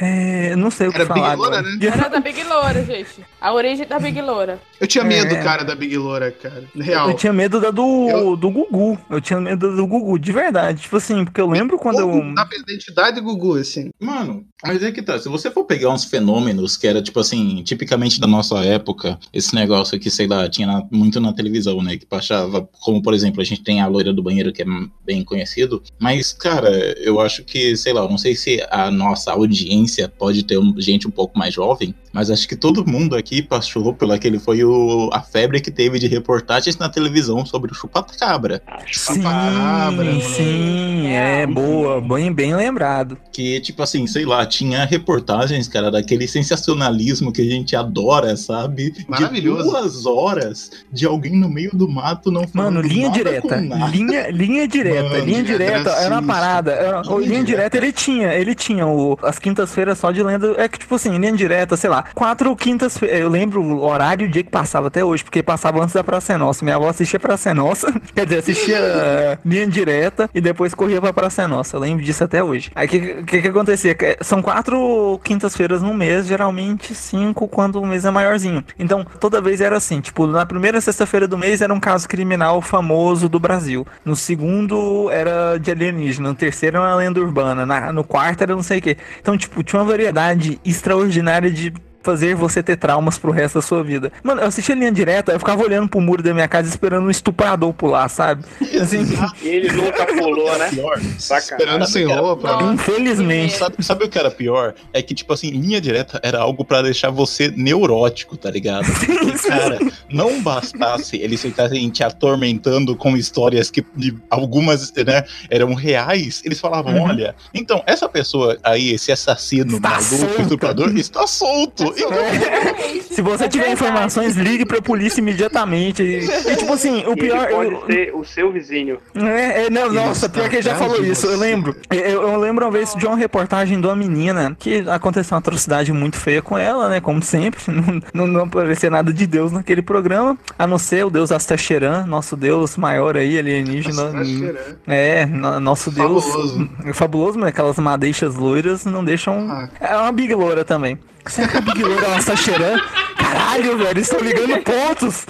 É, não sei o que Era Big falar Loura, agora. né? Era da Big Loura, gente. A origem da Big Loura. Eu tinha medo, É. cara, da Big Loura, cara. Real. Eu tinha medo da do, Eu- do Gugu. Eu tinha medo do Gugu, de verdade. Tipo assim, porque eu lembro quando eu. Da identidade do Gugu, assim. Mano, mas é que tá. Se você for pegar uns fenômenos que era, tipo assim, tipicamente da nossa época, esse negócio que, sei lá, tinha na- muito na televisão, né? Que passava, como por exemplo, a gente tem a loira do banheiro, que é bem conhecido. Mas, cara, eu acho que, sei lá, eu não sei se a nossa audiência pode ter um- gente um pouco mais jovem, mas acho que todo mundo aqui passou pelo aquele foi o, a febre que teve de reportagens na televisão sobre o chupacabra. Sim, Palavra, sim, é boa, bem, bem lembrado. Que, tipo assim, sei lá, tinha reportagens, cara, daquele sensacionalismo que a gente adora, sabe? Maravilhoso. De duas horas de alguém no meio do mato não falando Mano, linha nada direta. com nada. Linha, linha direta. Mano, linha direta era era uma parada. Era- Linha linha direta ele tinha. Ele tinha o, as quintas-feiras só de lenda. É que, tipo assim, linha direta, sei lá. Quatro quintas-feiras. Eu lembro o horário e o dia que passava até hoje, porque passava antes da Praça é Nossa. Minha avó assistia Praça é Nossa. Quer dizer, assistia eh, linha direta e depois corria pra Praça é Nossa. Eu lembro disso até hoje. Aí o que, que que acontecia? Que São quatro quintas-feiras no mês, geralmente cinco quando o mês é maiorzinho. Então, toda vez era assim, tipo, na primeira sexta-feira do mês era um caso criminal famoso do Brasil. No segundo era de alienígena, no terceiro era uma lenda urbana, na- no quarto era não sei o quê. Então, tipo, tinha uma variedade extraordinária de fazer você ter traumas pro resto da sua vida. Mano, eu assistia a linha direta, eu ficava olhando pro muro da minha casa esperando um estuprador pular, sabe? Assim, E ele nunca pulou, né? Pior. Sacanagem. Esperando sem roupa. infelizmente. Sabe, sabe o que era pior? É que, tipo assim, linha direta era algo pra deixar você neurótico, tá ligado? Porque, cara, não bastasse eles ficarem te atormentando com histórias que de, algumas, né, eram reais, eles falavam, Uhum. olha, então, essa pessoa aí, esse assassino, Está maluco, solta. estuprador, está solto. Então, Se você É tiver informações, ligue pra polícia imediatamente. E, tipo assim, o pior. ele pode eu- ser o seu vizinho. É, é, não, Ele nossa, está pior que ele já falou isso, eu lembro. Eu, eu lembro uma vez de uma reportagem de uma menina que aconteceu uma atrocidade muito feia com ela, né? Como sempre. Não, não, não aparecia nada de Deus naquele programa, a não ser o Deus Astacheran, nosso Deus maior aí, alienígena. Tá cheirando. É, no- nosso Deus. Fabuloso. É fabuloso, mas aquelas madeixas loiras não deixam. Ah. É uma Big Loura também. Será que a Big Loura ela está cheirando? Caralho, velho, eles estão ligando pontos.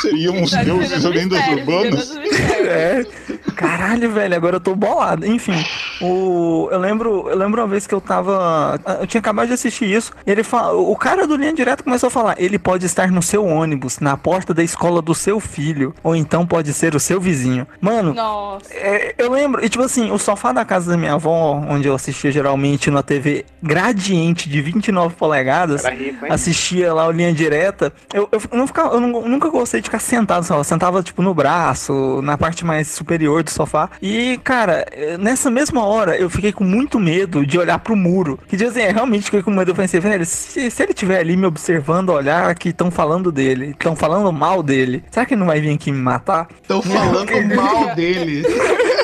seriam os Tá deuses lendas mistério, urbanas. É. Caralho, velho, agora eu tô bolado. Enfim. O, eu lembro, eu lembro uma vez que eu tava, eu tinha acabado de assistir isso, e ele fala, o cara do linha direta começou a falar, ele pode estar no seu ônibus, na porta da escola do seu filho, ou então pode ser o seu vizinho. Mano, Nossa. é, eu lembro, e tipo assim, o sofá da casa da minha avó, onde eu assistia geralmente na TV gradiente de 29 polegadas, rico, assistia lá o linha direta, eu, eu, não ficava, eu não- nunca gostei de ficar sentado só, eu sentava tipo no braço, na parte mais superior do sofá. E, cara, eh, nessa mesma hora eu fiquei com muito medo de olhar pro muro. Que tipo assim, eu realmente fiquei com medo, eu pensei, velho, se, se ele estiver ali me observando, olhar que estão falando dele, estão falando mal dele, será que ele não vai vir aqui me matar? Estão falando mal dele.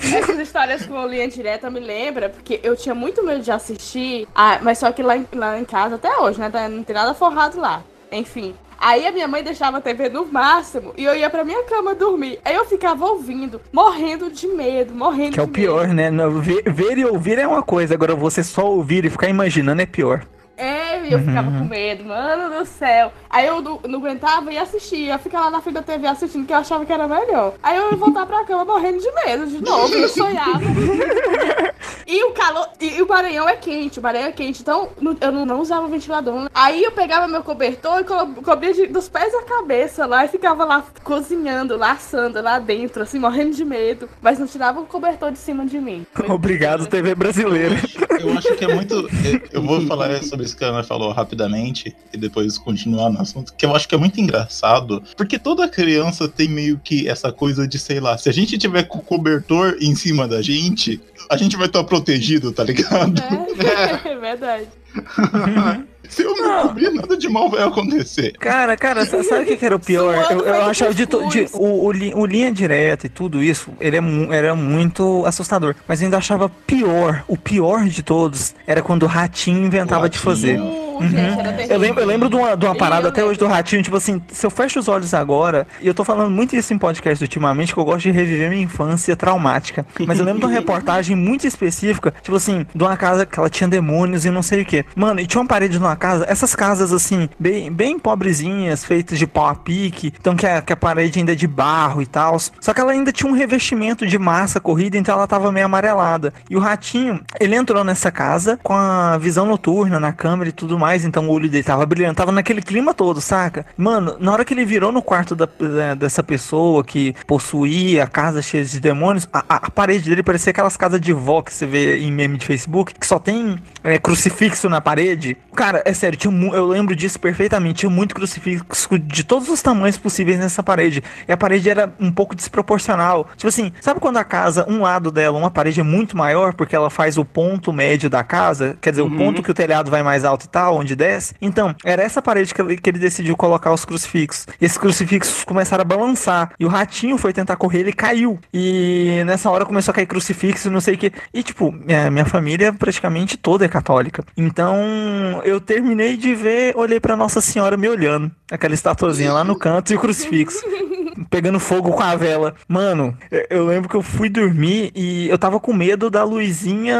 Essas histórias com linha direta me lembra, porque eu tinha muito medo de assistir, ah, mas só que lá em, lá em casa, até hoje, né? Não tem nada forrado lá. Enfim. Aí a minha mãe deixava a TV no máximo e eu ia pra minha cama dormir. Aí eu ficava ouvindo, morrendo de medo, morrendo Que é o pior, medo. né? Ver, ver e ouvir é uma coisa, agora você só ouvir e ficar imaginando é pior. É, eu ficava com medo, mano do céu. Aí eu não, não aguentava e assistia. Eu ficava lá na frente da TV assistindo, que eu achava que era melhor. Aí eu ia voltar pra cama morrendo de medo de novo. Eu sonhava. E o calor. E o Maranhão é quente, o Maranhão é quente. Então eu não, não usava ventilador. Aí eu pegava meu cobertor e co- cobria de- dos pés à cabeça lá e ficava lá cozinhando, lá assando lá dentro, assim, morrendo de medo. Mas não tirava o cobertor de cima de mim. Obrigado, TV brasileira. Eu acho que é muito. eu- Eu vou falar sobre isso que a Ana falou rapidamente e depois continuar no assunto, que eu acho que é muito engraçado, porque toda criança tem meio que essa coisa de, sei lá, se a gente tiver com o cobertor em cima da gente, a gente vai estar protegido, tá ligado? É, é verdade. Se eu não cobrir, nada de mal vai acontecer. Cara, cara, sa- sabe o que, que era o pior? Eu, eu achava de, de- o, o, o linha direta e tudo isso, ele é era muito assustador. Mas eu ainda achava pior, o pior de todos, era quando o ratinho inventava de Ratinho. fazer. Uh, gente, era terrível. Eu lembro, eu lembro de uma, de uma Eu parada até hoje do ratinho, tipo assim, se eu fecho os olhos agora, e eu tô falando muito isso em podcast ultimamente, que eu gosto de reviver minha infância traumática. Mas eu lembro de uma reportagem muito específica, tipo assim, de uma casa que ela tinha demônios e não sei o que. Mano, e tinha uma parede numa casa, essas casas assim, bem, bem pobrezinhas, feitas de pau a pique, então que a, que a parede ainda é de barro e tal. Só que ela ainda tinha um revestimento de massa corrida, então ela tava meio amarelada. E o ratinho, ele entrou nessa casa com a visão noturna na câmera e tudo mais, então o olho dele tava brilhando, tava naquele clima todo, saca? Mano, na hora que ele virou no quarto da- da- dessa pessoa que possuía a casa cheia de demônios, a, a- a parede dele parecia aquelas casas de vó que você vê em meme de Facebook, que só tem é, crucifixo na parede. Cara, é sério, tinha eu lembro disso perfeitamente, tinha muito crucifixo de todos os tamanhos possíveis nessa parede. E a parede era um pouco desproporcional. Tipo assim, sabe quando a casa, um lado dela, uma parede é muito maior, porque ela faz o ponto médio da casa, quer dizer, o ponto que o telhado vai mais alto e tal, onde desce? Então, era essa parede que ele, que ele decidiu colocar os crucifixos. E esses crucifixos começaram a balançar. E o ratinho foi tentar correr, ele caiu. E nessa hora começou a cair crucifixo, não sei o que. E tipo, minha, minha família praticamente toda é católica. Então, eu terminei de ver, olhei pra Nossa Senhora me olhando. Aquela estatuazinha lá no canto e o crucifixo. Pegando fogo com a vela. Mano, eu- lembro que eu fui dormir e eu tava com medo da luzinha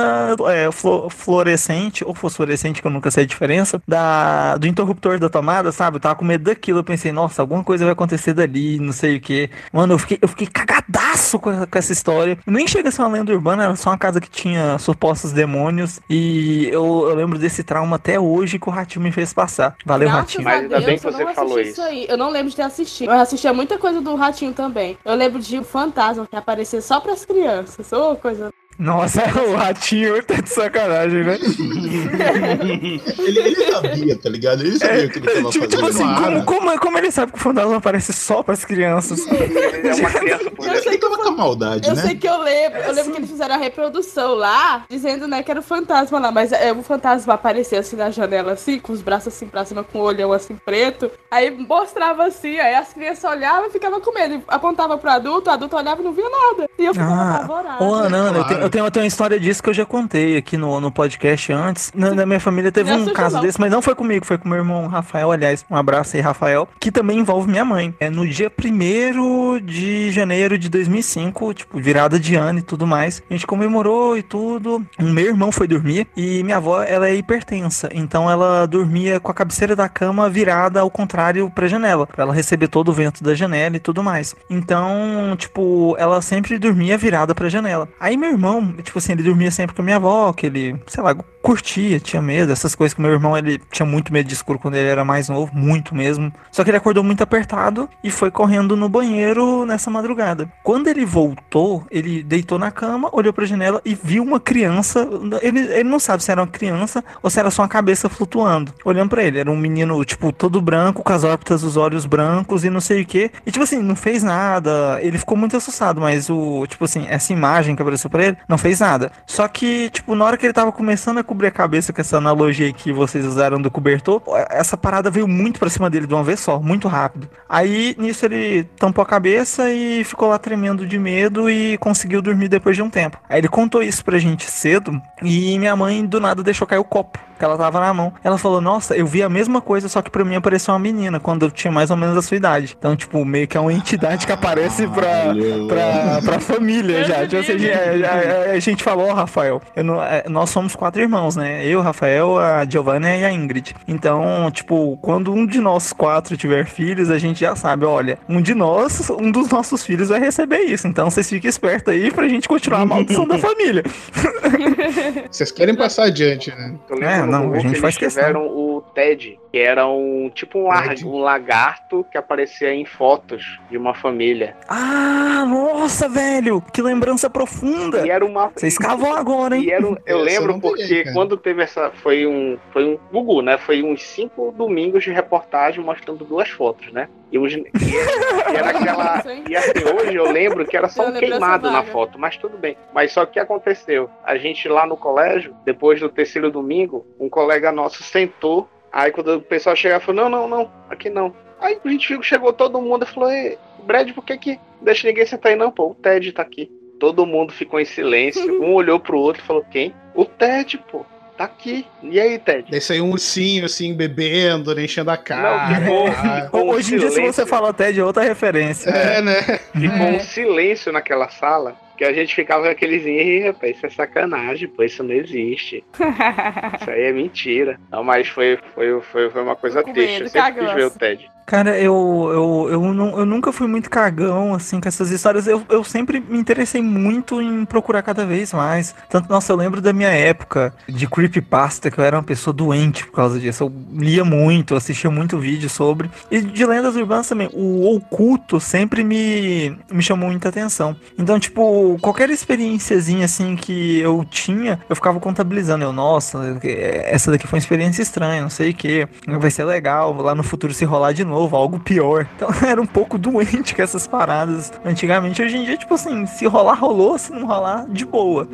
é, fluorescente, ou fosforescente, que eu nunca sei a diferença, da, do interruptor da tomada, sabe? Eu tava com medo daquilo. Eu pensei, nossa, alguma coisa vai acontecer dali, não sei o que. Mano, eu fiquei, eu fiquei cagadaço com, com essa história. Nem chega a ser uma lenda urbana, era só uma casa que tinha supostos demônios. E eu, eu lembro desse trauma até hoje que o ratinho me fez passar. Valeu, Graças ratinho. a Mas ainda bem que eu você não falou assisti isso. aí. Eu não lembro de ter assistido. Eu assistia muita coisa do Ratinho também. Eu lembro de um fantasma que aparecia só pras crianças. Ô, coisa. Nossa, o ratinho tá de sacanagem, né? Ele, ele sabia, tá ligado? Ele sabia o que ele tava tipo, tipo fazendo. assim, Claro. como, como, como ele sabe que o fantasma aparece só pras crianças? Ele é uma criança por Eu sei que tava com a maldade, Eu né? sei que eu lembro, eu lembro que eles fizeram a reprodução lá, dizendo, né, que era o fantasma lá, mas é, o fantasma aparecia assim na janela, assim, com os braços assim pra cima, com o olhão assim preto, aí mostrava assim, aí as crianças olhavam e ficavam com medo, apontava pro adulto, o adulto olhava e não via nada, e eu ficava Ah, apavorada. Ô, Ana, eu, Claro. tenho, eu, tenho, tenho uma história disso que eu já contei aqui no, no podcast antes. Na, na minha família teve um caso não. desse, mas não foi comigo, foi com meu irmão Rafael. Aliás, um abraço aí, Rafael. Que também envolve minha mãe. É no dia 1 de janeiro de 2005, tipo, virada de ano e tudo mais. A gente comemorou e tudo. O meu irmão foi dormir e minha avó, ela é hipertensa. Então ela dormia com a cabeceira da cama virada ao contrário pra janela, pra ela receber todo o vento da janela e tudo mais. Então, tipo, ela sempre dormia virada pra janela. Aí meu irmão, Então, tipo assim, ele dormia sempre com a minha avó, que ele, sei lá, curtia, tinha medo, essas coisas que meu irmão, ele tinha muito medo de escuro quando ele era mais novo, muito mesmo. Só que ele acordou muito apertado e foi correndo no banheiro nessa madrugada. Quando ele voltou, ele deitou na cama, olhou pra janela e viu uma criança. Ele, ele não sabe se era uma criança ou se era só uma cabeça flutuando. Olhando para ele, era um menino, tipo, todo branco, com as órbitas dos olhos brancos e não sei o que. E, tipo assim, não fez nada. Ele ficou muito assustado, mas o, tipo assim, essa imagem que apareceu pra ele não fez nada. Só que, tipo, na hora que ele tava começando a cobrir a cabeça com essa analogia que vocês usaram do cobertor, essa parada veio muito pra cima dele de uma vez só, muito rápido. Aí, nisso, ele tampou a cabeça e ficou lá tremendo de medo e conseguiu dormir depois de um tempo. Aí ele contou isso pra gente cedo e minha mãe do nada deixou cair o copo que ela tava na mão. Ela falou: Nossa, eu vi a mesma coisa, só que pra mim apareceu uma menina quando eu tinha mais ou menos a sua idade. Então, tipo, meio que é uma entidade que aparece pra, pra, pra família já. Tipo, assim, a, a, a, gente falou, Rafael, não, é, nós somos quatro irmãos, né? Eu, Rafael, a Giovanna e a Ingrid. Então, tipo, quando um de nós quatro tiver filhos, a gente já sabe: olha, um de nós, um dos nossos filhos vai receber isso. Então, vocês fiquem espertos aí pra gente continuar a maldição da família. Vocês querem passar adiante, né? É, não, a gente faz questão. tiveram o TED, que era um tipo um, lar, um, lagarto que aparecia em fotos de uma família. Ah, nossa, velho! Que lembrança profunda! E era uma. Vocês cavam agora, hein? E era um... Eu lembro eu porque peguei, quando teve essa. Foi um. Foi um Gugu, né? Foi uns cinco domingos de reportagem mostrando duas fotos, né? E, os... e era aquela. E assim, hoje eu lembro que era só um queimado na foto, mas tudo bem. Mas só que aconteceu? A gente lá no colégio, depois do terceiro domingo, um colega nosso sentou. Aí quando o pessoal chegava, falou: Não, não, não, aqui não. Aí a gente chegou todo mundo e falou: Ei, Brad, por que que deixa ninguém sentar aí? Não, pô, o Ted tá aqui. Todo mundo ficou em silêncio. Um olhou pro outro e falou: Quem? O Ted, pô tá aqui. E aí, Ted? Desse aí um ursinho, assim, bebendo, enchendo a cara. Não, ficou, ficou Hoje em dia, se você fala Ted, é outra referência. É, né? Ficou um silêncio naquela sala. Que a gente ficava com aqueles, ih, rapaz, isso é sacanagem, pô, isso não existe. isso aí é mentira. Não, mas foi, foi, foi, foi uma coisa triste. Eu sempre quis ver o Ted. Cara, eu, eu, eu, não, eu nunca fui muito cagão, assim, com essas histórias. Eu, eu sempre me interessei muito em procurar cada vez mais. Tanto, nossa, eu lembro da minha época de creepypasta, que eu era uma pessoa doente por causa disso. Eu lia muito, assistia muito vídeo sobre. E de lendas urbanas também. O oculto sempre me, me chamou muita atenção. Então, tipo, qualquer experiênciazinha, assim, que eu tinha, eu ficava contabilizando. Eu, nossa, essa daqui foi uma experiência estranha, não sei o que. Vai ser legal, lá no futuro se rolar de novo novo, algo pior. Então era um pouco doente com essas paradas antigamente. Hoje em dia, tipo assim, se rolar, rolou, se não rolar, de boa.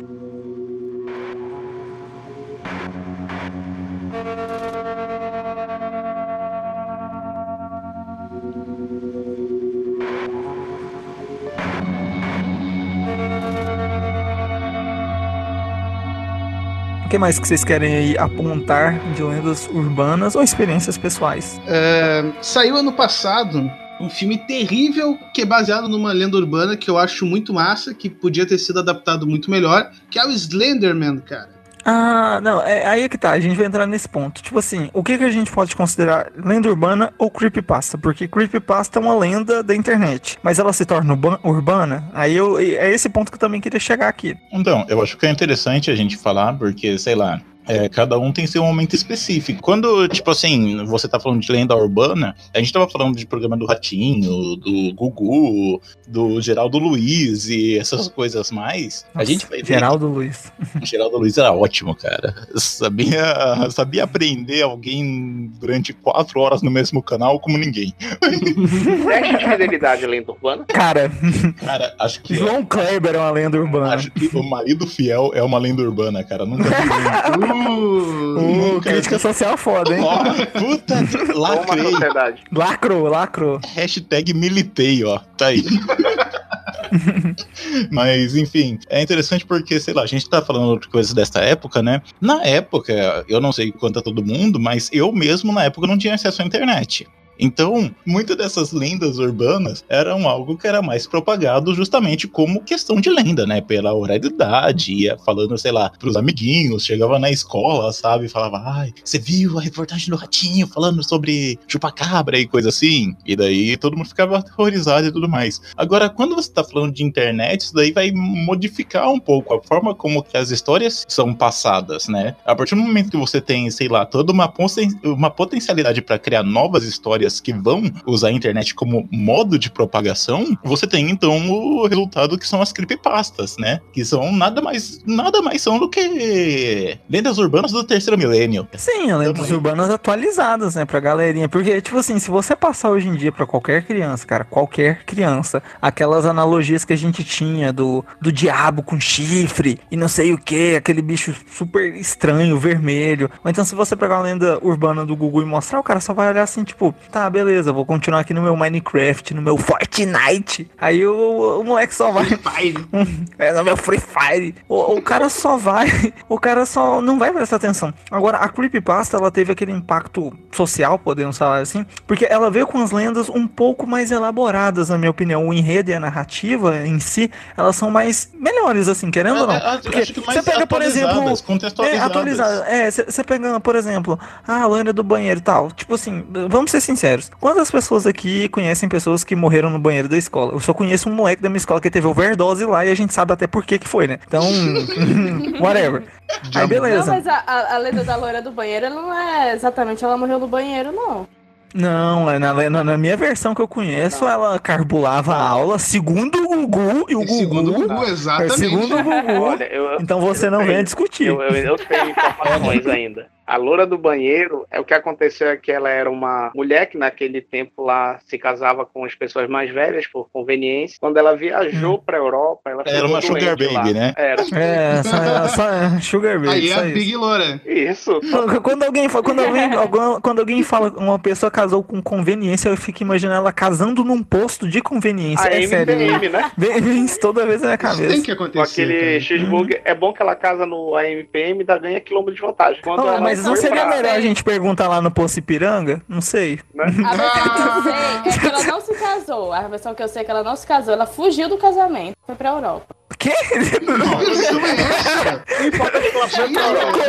O que mais que vocês querem aí apontar de lendas urbanas ou experiências pessoais? É, saiu ano passado um filme terrível que é baseado numa lenda urbana que eu acho muito massa, que podia ter sido adaptado muito melhor, que é o Slenderman, cara. Ah, não, é, aí é que tá, a gente vai entrar nesse ponto. Tipo assim, o que, que a gente pode considerar lenda urbana ou creepypasta? Porque creepypasta é uma lenda da internet, mas ela se torna urbana, aí eu, é esse ponto que eu também queria chegar aqui. Então, eu acho que é interessante a gente falar, porque, sei lá, é, cada um tem seu momento específico. Quando, tipo assim, você tá falando de lenda urbana, a gente tava falando de programa do Ratinho, do Gugu, do Geraldo Luiz e essas coisas mais. Nossa, a gente vai ver Geraldo Luiz. Geraldo Luiz era ótimo, cara. Sabia, sabia aprender alguém durante quatro horas no mesmo canal como ninguém. Teste de fidelidade lenda urbana? Cara, cara acho que. João Kleber é uma lenda urbana. Acho que o marido fiel é uma lenda urbana, cara. Nunca vi. Uh, uh, crítica social foda, hein? Oh, puta, lacrei. Lacrou, lacrou. Hashtag militei, ó. Tá aí. Mas, enfim, é interessante porque, sei lá, a gente tá falando de coisas dessa época, né? Na época, eu não sei quanto a todo mundo, mas eu mesmo na época não tinha acesso à internet. Então, muitas dessas lendas urbanas eram algo que era mais propagado justamente como questão de lenda, né? Pela oralidade, ia falando, sei lá, pros amiguinhos, chegava na escola, sabe? Falava, ai, você viu a reportagem do Ratinho falando sobre chupacabra e coisa assim? E daí todo mundo ficava aterrorizado e tudo mais. Agora, quando você tá falando de internet, isso daí vai modificar um pouco a forma como que as histórias são passadas, né? A partir do momento que você tem, sei lá, toda uma, uma potencialidade para criar novas histórias que vão usar a internet como modo de propagação, você tem então o resultado que são as creepypastas, né? Que são nada mais, nada mais são do que lendas urbanas do terceiro milênio. Sim, lendas urbanas atualizadas, né, pra galerinha. Porque, tipo assim, se você passar hoje em dia para qualquer criança, cara, qualquer criança, aquelas analogias que a gente tinha do, do diabo com chifre e não sei o que, aquele bicho super estranho, vermelho. Ou então, se você pegar uma lenda urbana do Google e mostrar, o cara só vai olhar assim, tipo, tá, beleza, vou continuar aqui no meu Minecraft, no meu Fortnite. Aí o, o moleque só vai. É, no meu Free Fire. O, o cara só vai. O cara só não vai prestar atenção. Agora, a Creepypasta, ela teve aquele impacto social, podemos falar assim, porque ela veio com as lendas um pouco mais elaboradas, na minha opinião. O enredo e a narrativa em si, elas são mais melhores, assim, querendo ou não. É, porque você pega, por exemplo. É, atualizadas. É, você pega, por exemplo, ah, a lenda do banheiro e tal. Tipo assim, vamos ser sinceros. Quantas pessoas aqui conhecem pessoas que morreram no banheiro da escola? Eu só conheço um moleque da minha escola que teve overdose lá e a gente sabe até por que que foi, né? Então, whatever. Aí beleza. Não, mas a, a, a lenda da loira do banheiro não é exatamente ela morreu no banheiro, não. Não, é na, na, na, minha versão que eu conheço, ela carbulava a aula segundo o Gugu e o Gugu. Segundo o Gugu, exatamente. Segundo o Gugu. Olha, eu, então você não vem discutir. Eu, eu, eu tenho informações ainda. A loura do banheiro, é o que aconteceu é que ela era uma mulher que naquele tempo lá se casava com as pessoas mais velhas por conveniência. Quando ela viajou hum. pra Europa, ela Era uma sugar baby, lá. né? Era. É, só, só sugar baby. Aí é a Big Loura. Isso. Quando alguém, quando, alguém, quando alguém fala uma pessoa casou com conveniência, eu fico imaginando ela casando num posto de conveniência. A é MPM, sério. né? Vem toda vez na minha cabeça. Isso tem que acontecer. Com aquele cheeseburger, é bom que ela casa no AMPM e dá ganha quilômetro de vantagem. Quando oh, mas não seria pra... melhor a gente perguntar lá no Poço Ipiranga? Não sei. Né? A versão que eu sei é que ela não se casou. A versão que eu sei é que ela não se casou. Ela fugiu do casamento. Foi pra Europa. Quê?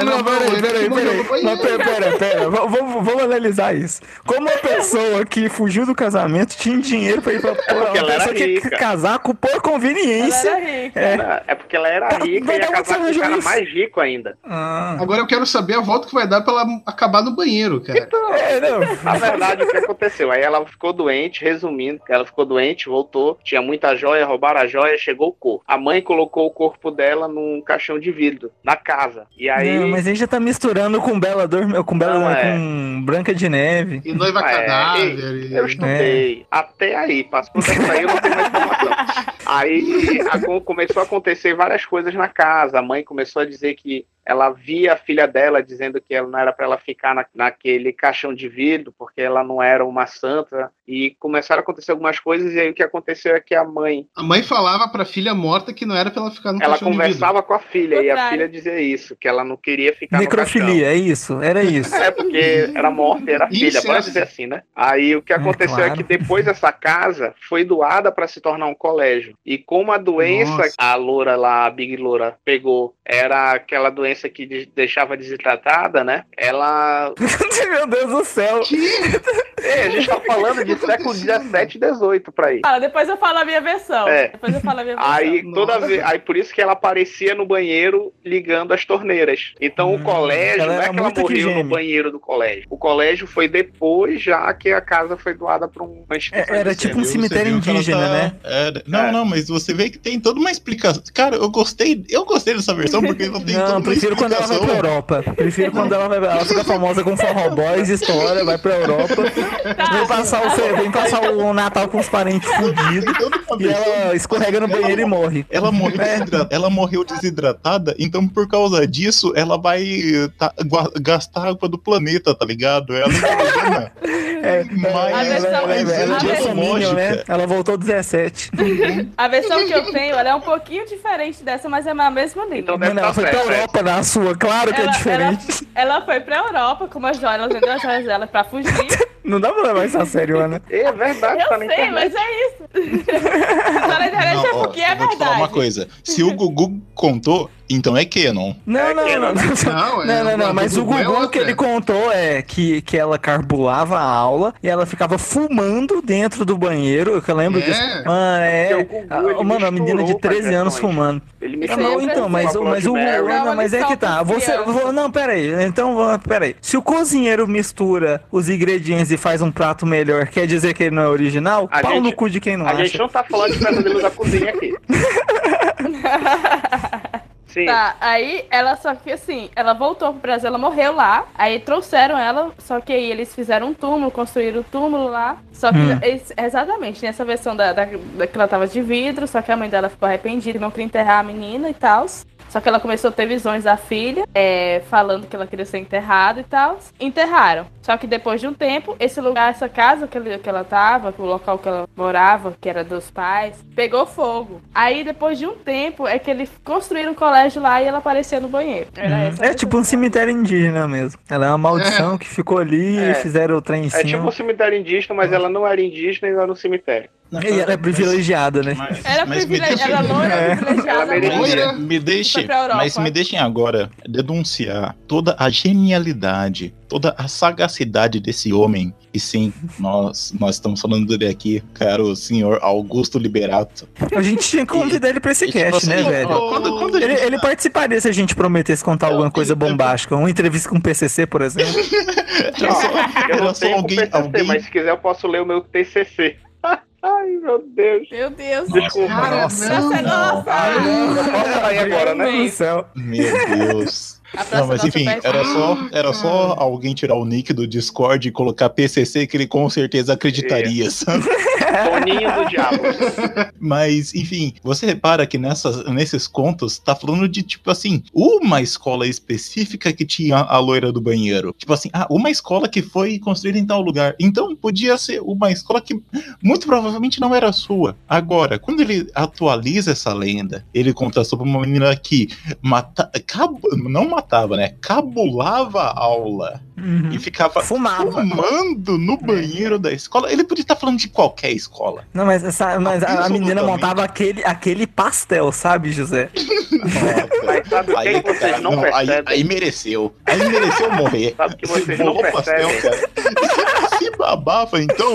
Não peraí, peraí, peraí. Pera, vamos, analisar isso. Como uma pessoa que fugiu do casamento tinha dinheiro pra ir pra porra, é uma pessoa que casar com por conveniência. É. é porque ela era tá, rica e ia casar com um cara mais rico ainda. Ah. Agora eu quero saber a volta que vai dar pra ela acabar no banheiro, cara. Então, é. Na verdade, o que aconteceu? Aí ela ficou doente, resumindo, ela ficou doente, voltou, tinha muita joia, roubaram a joia, chegou o corpo. Mãe colocou o corpo dela num caixão de vidro, na casa. E aí. Não, mas aí já tá misturando com Bela Dor, com Bela não, é. com Branca de Neve. E noiva ah, cadáver. É, eu estudei. É. Até aí, passou dessa aí, eu não tenho mais informação. aí a, começou a acontecer várias coisas na casa. A mãe começou a dizer que ela via a filha dela dizendo que ela não era para ela ficar na, naquele caixão de vidro, porque ela não era uma santa, e começaram a acontecer algumas coisas, e aí o que aconteceu é que a mãe. A mãe falava para a filha morta que não era para ela ficar no ela caixão de vidro. Ela conversava com a filha, e a filha dizia isso, que ela não queria ficar Necrofilia, no caixão. é isso, era isso. É, porque era morta e era filha, pode dizer assim, né? Aí o que é, aconteceu é, claro. é que depois essa casa foi doada para se tornar um colégio. E como a doença, Nossa. a loura lá, a Big Loura, pegou, era aquela doença que deixava desidratada, né? Ela. Meu Deus do céu! É, a gente tá falando de século 17 e 18 pra aí. Ah, depois eu falo a minha versão. É. Depois eu falo a minha versão. Aí, toda vez, aí por isso que ela aparecia no banheiro ligando as torneiras. Então hum, o colégio, não é que ela morreu no banheiro do colégio. O colégio foi depois, já que a casa foi doada pra um é, Era tipo um cemitério indígena, tá... né? Era... Não, é. não, mas você vê que tem toda uma explicação. Cara, eu gostei, eu gostei dessa versão porque não tem não, prefiro quando ela vai pra Europa. Prefiro quando ela vai Ela fica famosa com Forró Boys, história, vai pra Europa. Tá. Vem passar o, vem passar o Natal com os parentes fudidos. E ela escorrega no banheiro ela, e morre. Ela morreu, é. ela morreu desidratada, então por causa disso, ela vai tá, gastar água do planeta, tá ligado? Ela imagina. É, mas ela, ela, ela, né? ela voltou 17. A versão que eu tenho, ela é um pouquinho diferente dessa, mas é a mesma linha. Então não, ela foi pra Europa na sua, claro que é diferente. Ela, ela foi pra Europa com as joias, ela vendeu as joias dela pra fugir. Não dá pra levar isso a sério, Ana. É verdade, Eu tá na sei, internet. mas é isso. tá na internet é ó, porque é eu vou te falar uma verdade. coisa. Se o Gugu contou, então é Canon. Não, não, que não. não. Não, Não, é- não, não, o Mas o Gugu é Gugu que ele contou é que, que ela carbulava a aula e ela ficava fumando dentro do banheiro. Que eu lembro É. disso. Mano, é. Porque o Gugu, a- ele Mano, a menina de misturou 13 anos fumando. Ele Ah, me não, então, mas, o- mas o não, mas é que tá. Você, não, peraí. Então, vou- peraí. Se o cozinheiro mistura os ingredientes e faz um prato melhor, quer dizer que ele não é original? A Pau gente- no cu de quem não A acha. gente não tá falando de pesadelo da cozinha aqui. Sim. Tá, aí ela só que assim, ela voltou pro Brasil, ela morreu lá. Aí trouxeram ela, só que aí eles fizeram um túmulo, construíram o túmulo lá. Só que Hum. eles- exatamente, nessa versão da, da, da que ela tava de vidro, só que a mãe dela ficou arrependida e não queria enterrar a menina e tal. Só que ela começou a ter visões da filha, é, falando que ela queria ser enterrada e tal. Enterraram. Só que depois de um tempo, esse lugar, essa casa que, ele- que ela tava, o local que ela morava, que era dos pais, pegou fogo. Aí depois de um tempo é que eles construíram um colégio lá e ela apareceu no banheiro. Era essa a É tipo um cemitério indígena mesmo. Ela é uma maldição que ficou ali É. e fizeram o trem em É tipo cima. um cemitério indígena, mas ela não era indígena e era no cemitério. Ela é privilegiada, né? Mas, Era mas me privilegi... deixem, Era É. privilegiada. Ela me, Europa. mas me deixem agora denunciar toda a genialidade, toda a sagacidade desse homem. E sim, nós, nós estamos falando dele aqui, caro senhor Augusto Liberato. A gente tinha que convidar ele pra esse cast, né, assim, velho? Quando, quando Ele, gente ele participaria se a gente prometesse contar alguma coisa bombástica. Uma entrevista com o PCC, por exemplo. Era só, Eu não era tenho alguém, alguém, PCC, alguém mas se quiser eu posso ler o meu TCC. Ai, meu Deus. Meu Deus. Desculpa. Cara, Nossa, é nossa. Eu posso sair agora, né? Meu Deus Não, mas nossa enfim, era só, era só alguém tirar o nick do Discord e colocar PCC que ele com certeza acreditaria, sabe? Toninho do Diabo. Mas, enfim, você repara que nessas, nesses contos tá falando de, tipo assim, uma escola específica que tinha a loira do banheiro. Tipo assim, ah, uma escola que foi construída em tal lugar. Então, podia ser uma escola que muito provavelmente não era sua. Agora, quando ele atualiza essa lenda, ele conta sobre uma menina que mata, cab- não matava, né? Cabulava a aula Uhum. e ficava Fumava. fumando no banheiro da escola. Ele podia estar falando de qualquer escola. Não, mas, essa, mas a, a menina montava aquele, aquele pastel, sabe, José? Mas sabe o que, Aí, que vocês cara, não, não, aí, percebem? aí mereceu. Aí mereceu morrer. Sabe que vocês não pastel, cara. Se babava, então.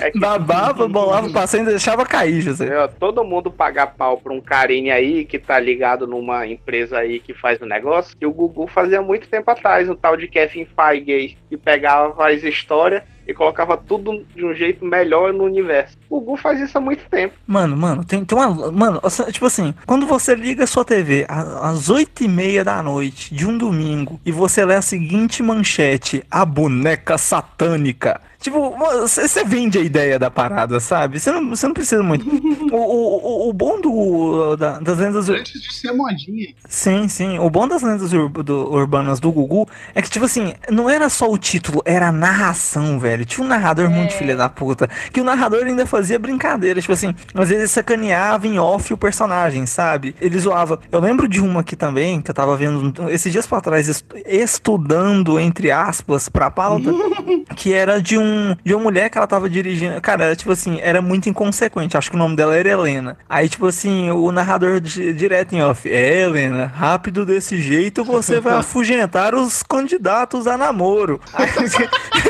É que Babava, bolava o pastel e deixava cair, José. Ó, todo mundo pagar pau pra um carinha aí que tá ligado numa empresa aí que faz o negócio. E o Gugu fazia muito tempo atrás, um tal de Kevin Feige que pegava as histórias e colocava tudo de um jeito melhor no universo. O Gugu faz isso há muito tempo. Mano, mano, tem, tem uma. Mano, tipo assim, quando você liga sua TV às oito e meia da noite de um domingo e você lê a seguinte manchete: A boneca satânica. Tipo, você vende a ideia da parada, sabe? Você não, você não precisa muito. O, o, o, o bom do, da- das lendas. ur- Antes de ser modinha. Sim, sim. O bom das lendas ur- do- urbanas do Gugu é que, tipo assim, não era só o título, era a narração, velho. Tinha um narrador muito É. filho da puta. Que o narrador ainda fazia brincadeira. Tipo assim, às vezes sacaneava em off o personagem, sabe? Ele zoava. Eu lembro de uma aqui também, que eu tava vendo esses dias pra trás, est- estudando, entre aspas, pra pauta, que era de um de uma mulher que ela tava dirigindo. Cara, era, tipo assim, era muito inconsequente. Acho que o nome dela era Helena. Aí, tipo assim, o narrador di- direto em off. É, Helena, rápido desse jeito você vai afugentar os candidatos a namoro. Aí,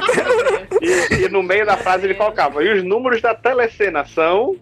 E, no meio da frase ele colocava, e os números da telecena são.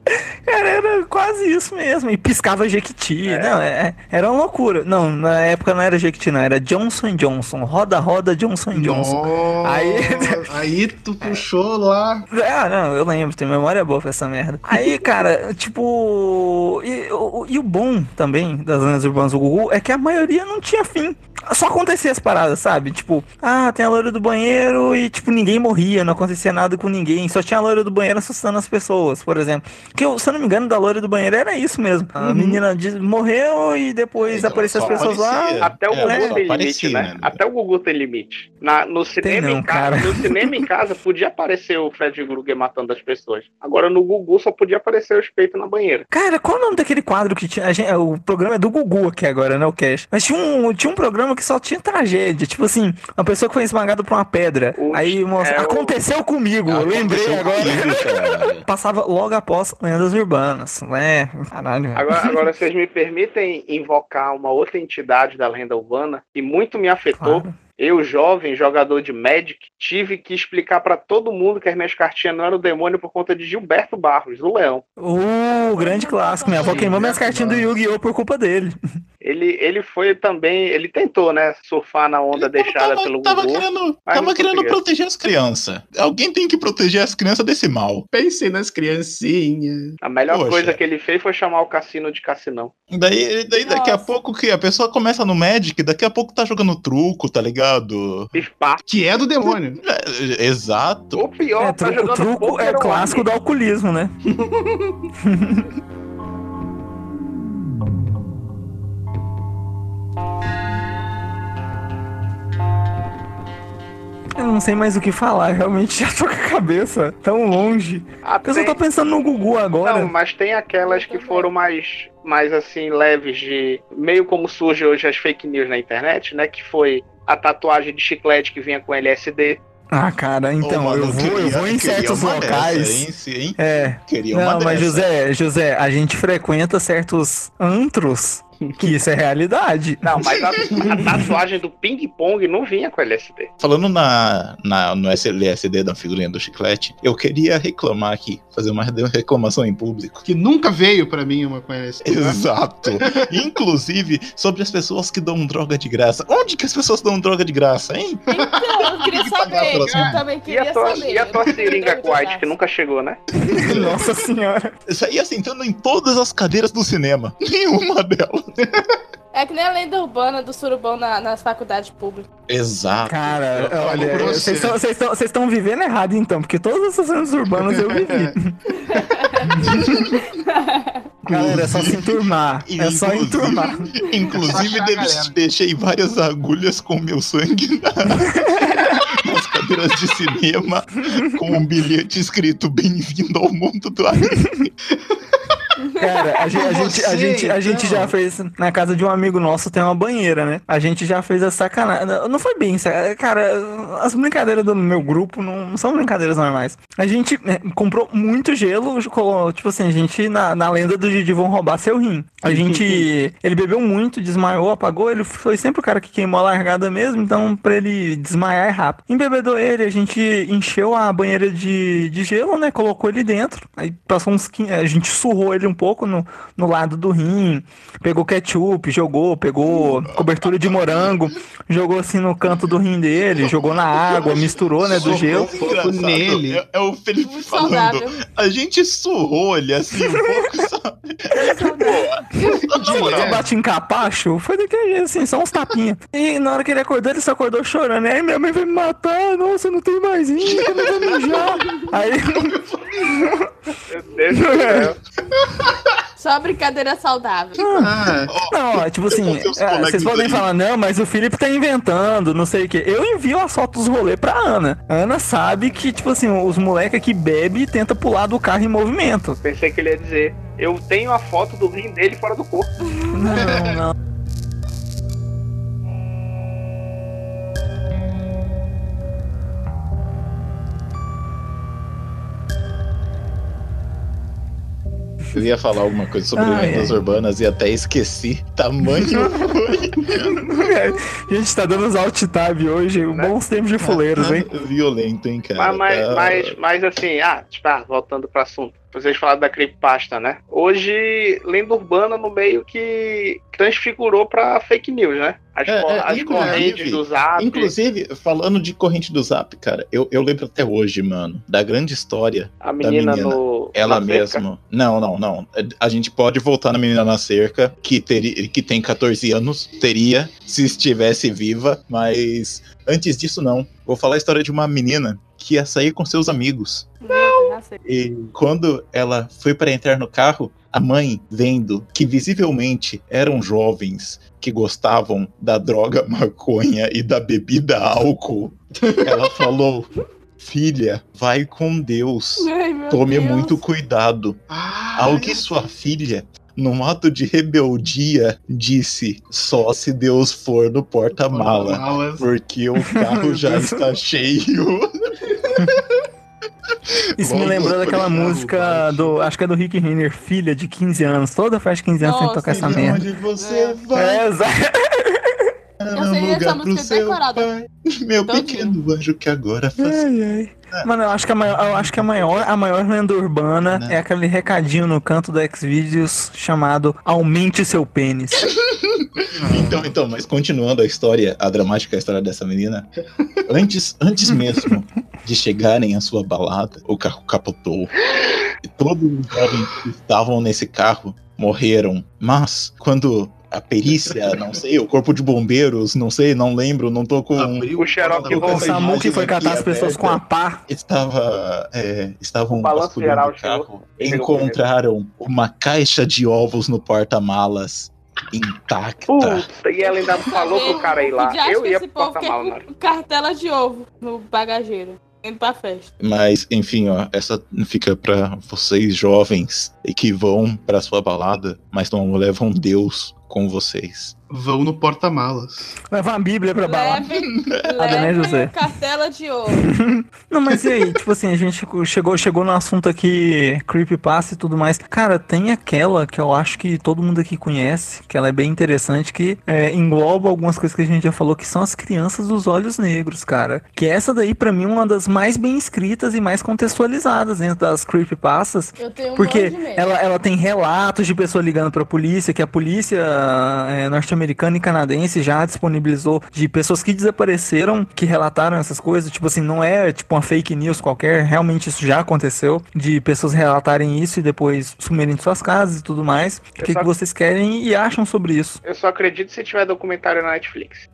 Cara, era quase isso mesmo. E piscava Jequiti. Não, é, era uma loucura. Não, na época não era Jequiti, não. Era Johnson Johnson. Roda, roda, Johnson Johnson. Nossa, Aí- aí tu puxou lá. Ah, não, eu lembro, tem memória boa pra essa merda. Aí, cara, tipo. E, o- e o bom também das lendas urbanas do Gugu é que a maioria não tinha fim. Só acontecia as paradas, sabe? Tipo, ah, tem a loira do banheiro e, tipo, ninguém morria, não acontecia nada com ninguém. Só tinha a loira do banheiro assustando as pessoas, por exemplo. Que, eu, se eu não me engano, da loira do banheiro era isso mesmo. A menina diz- morreu e depois Então, apareceu as pessoas aparecia. lá. Até o É, Gugu só tem parecia, limite, né? né? Até o Gugu tem limite. Na, no, cinema não, em casa, cara. no cinema em casa podia aparecer o Fred Krueger matando as pessoas. Agora no Gugu só podia aparecer os peitos na banheira. Cara, qual é o nome daquele quadro que tinha? a gente- o programa é do Gugu aqui agora, né? O Cash. Mas tinha um, tinha um programa que só tinha tragédia. Tipo assim, uma pessoa que foi esmagada por uma pedra. O- aí mostra, é o- aconteceu Aconteceu comigo, eu lembrei agora. comigo. Passava logo após Lendas Urbanas, né? Caralho. Agora, agora vocês me permitem invocar uma outra entidade da lenda urbana que muito me afetou. Claro. Eu, jovem, jogador de Magic, tive que explicar pra todo mundo que as minhas cartinhas não eram o demônio por conta de Gilberto Barros, o Leão. O grande clássico. Minha avó queimou minhas cartinhas do Yu-Gi-Oh! por culpa dele. Ele, ele foi também, ele tentou, né, surfar na onda deixada tava, pelo tava Gugu. querendo, mas tava querendo proteger as crianças. Alguém tem que proteger as crianças desse mal. Pensei nas criancinhas. A melhor Poxa. coisa que ele fez foi chamar o cassino de cassinão. Daí, daí daqui a pouco que a pessoa começa no Magic, daqui a pouco tá jogando truco, tá ligado? Pifá. Que é do demônio. É, exato. O pior, É, tá truco, jogando truco é clássico do alcoolismo, né? Eu não sei mais o que falar, eu realmente já tô com a cabeça tão longe. Ah, Eu só tem- tô pensando no Gugu agora. Não, mas tem aquelas que foram mais, mais assim, leves de. Meio como surge hoje as fake news na internet, né? Que foi a tatuagem de chiclete que vinha com LSD. Ah, cara, então, Ô, mano, eu, vou, eu queria- vou em certos uma locais. dessa, hein, hein? É. Queria uma Não, mas dessa. José, José, a gente frequenta certos antros que isso é realidade. Não, mas a, a tatuagem do ping-pong não vinha com LSD. Falando na, na, no SLSD da figurinha do chiclete, eu queria reclamar aqui, fazer uma reclamação em público. Que nunca veio pra mim uma com LSD. Exato. Inclusive, sobre as pessoas que dão droga de graça. Onde que as pessoas dão droga de graça, hein? Então, eu queria saber. Eu também E queria a tua, saber. e a tua seringa White, que nunca chegou, né? Nossa senhora. Isso aí assentando em todas as cadeiras do cinema. Nenhuma delas. É que nem a lenda urbana do surubão na- nas faculdades públicas. Exato. Cara, Eu olha, vocês estão- vivendo errado então, porque todas essas lendas urbanas eu vivi. Galera, é só se enturmar. É só enturmar. Inclusive, deixei várias agulhas com meu sangue na- nas cadeiras de cinema com um bilhete escrito Bem-vindo ao mundo do anime. Cara, a gente, a, gente, a, gente, a gente então. já fez. Na casa de um amigo nosso tem uma banheira, né? A gente já fez a sacanagem. Não foi bem, cara. As brincadeiras do meu grupo não, são brincadeiras normais. A gente é, comprou muito gelo, tipo assim, a gente na, na lenda do Didi vão roubar seu rim. A gente. Ele bebeu muito, desmaiou, apagou. Ele foi sempre o cara que queimou a largada mesmo, então pra ele desmaiar é rápido. Embebedou ele, a gente encheu a banheira de, de gelo, né? Colocou ele dentro. Aí passou uns 15. A gente surrou ele um pouco no, no lado do rim. Pegou ketchup, jogou, pegou cobertura de morango, jogou assim no canto do rim dele, jogou na água, misturou, né? Do gelo. Nele. É, é o Felipe falando. saudável. A gente surrou ele assim um pouco, sabe? Ele bate em capacho, foi daquele jeito, assim, só uns tapinhas. E na hora que ele acordou, ele só acordou chorando. Aí minha mãe vai me matar, nossa, não tem mais rim, como eu vou mijar? Aí, Meu Deus do céu. Só brincadeira saudável. Ah, não, ó, tipo assim, é, vocês podem aí. falar, não, mas o Felipe tá inventando, não sei o quê. Eu envio as fotos dos rolês pra Ana. A Ana sabe que, tipo assim, os moleques que bebe e tenta pular do carro em movimento. Pensei que ele ia dizer. Eu tenho a foto do rim dele fora do corpo. Não, não. Eu ia falar alguma coisa sobre Ai, lendas ai. urbanas e até esqueci. Tamanho foi. A gente tá dando os alt tab hoje, bons tempos de fuleiros, hein? Violento, hein, cara. Mas, mas, Tá- mas, mas assim, ah, tipo, ah, voltando pro assunto. Vocês falaram da creepypasta, né? Hoje, lenda urbana no meio que transfigurou pra fake news, né? As, É, é, as correntes do Zap. Inclusive, falando de corrente do Zap, cara, eu, eu lembro até hoje, mano, da grande história a menina, menina. no. Ela mesma. Não, não, não. A gente pode voltar na menina na cerca, que, teria, que tem 14 anos, teria, se estivesse viva, mas antes disso, não. Vou falar a história de uma menina que ia sair com seus amigos. Não! E quando ela foi para entrar no carro, a mãe, vendo que visivelmente eram jovens que gostavam da droga maconha e da bebida álcool, ela falou: Filha, vai com Deus. Ai, Tome Deus. muito cuidado. ah, Ao que sua filha, num ato de rebeldia, disse: Só se Deus for no porta-mala. Porque o carro já está cheio. Isso me lembrou daquela música do. Acho que é do Rick Renner, filha de 15 anos. Toda festa de 15 anos tem que tocar essa merda. Onde você vai? É, exato. Eu sei essa música decorada. pai. Meu pequeno anjo que agora faz. Ai, ai. Mano, eu acho que a maior, eu acho que a maior, a maior lenda urbana Né? é aquele recadinho no canto do Xvideos chamado Aumente seu pênis. Então, então, mas continuando a história, a dramática história dessa menina. Antes, antes mesmo de chegarem à sua balada, o carro capotou. E todos os jovens que estavam nesse carro morreram. Mas, quando a perícia, não sei, o corpo de bombeiros, não sei, não lembro, não tô com. Abriu O xerox porta- O Samu que foi catar as pessoas com a pá. Estava. É, estavam geral o carro. Encontraram uma caixa de ovos no porta-malas intacta. Putz, e ela ainda falou pro cara ir lá. Que Eu que ia pro povo porta-mala, quer né? com cartela de ovo no bagageiro. Indo pra festa. Mas, enfim, ó, essa fica pra vocês jovens e que vão pra sua balada, mas não levam Deus com vocês. Vão no porta-malas. Leva uma bíblia pra balada. Leve, leve cartela de ovo. Não, mas e aí, tipo assim, a gente chegou, chegou no assunto aqui, creepypasta e tudo mais. Cara, tem aquela que eu acho que todo mundo aqui conhece, que ela é bem interessante, que é, engloba algumas coisas que a gente já falou, que são as crianças dos olhos negros, cara. Que essa daí, pra mim, é uma das mais bem escritas e mais contextualizadas dentro das creepypastas. Eu tenho um Porque monte de medo. ela, ela tem relatos de pessoa ligando pra polícia, que a polícia é, norte-americana e canadense já disponibilizou de pessoas que desapareceram, que relataram essas coisas. Tipo assim, não é tipo uma fake news qualquer, realmente isso já aconteceu, de pessoas relatarem isso e depois sumirem de suas casas e tudo mais. O que, só- que vocês querem e acham sobre isso? Eu só acredito se tiver documentário na Netflix.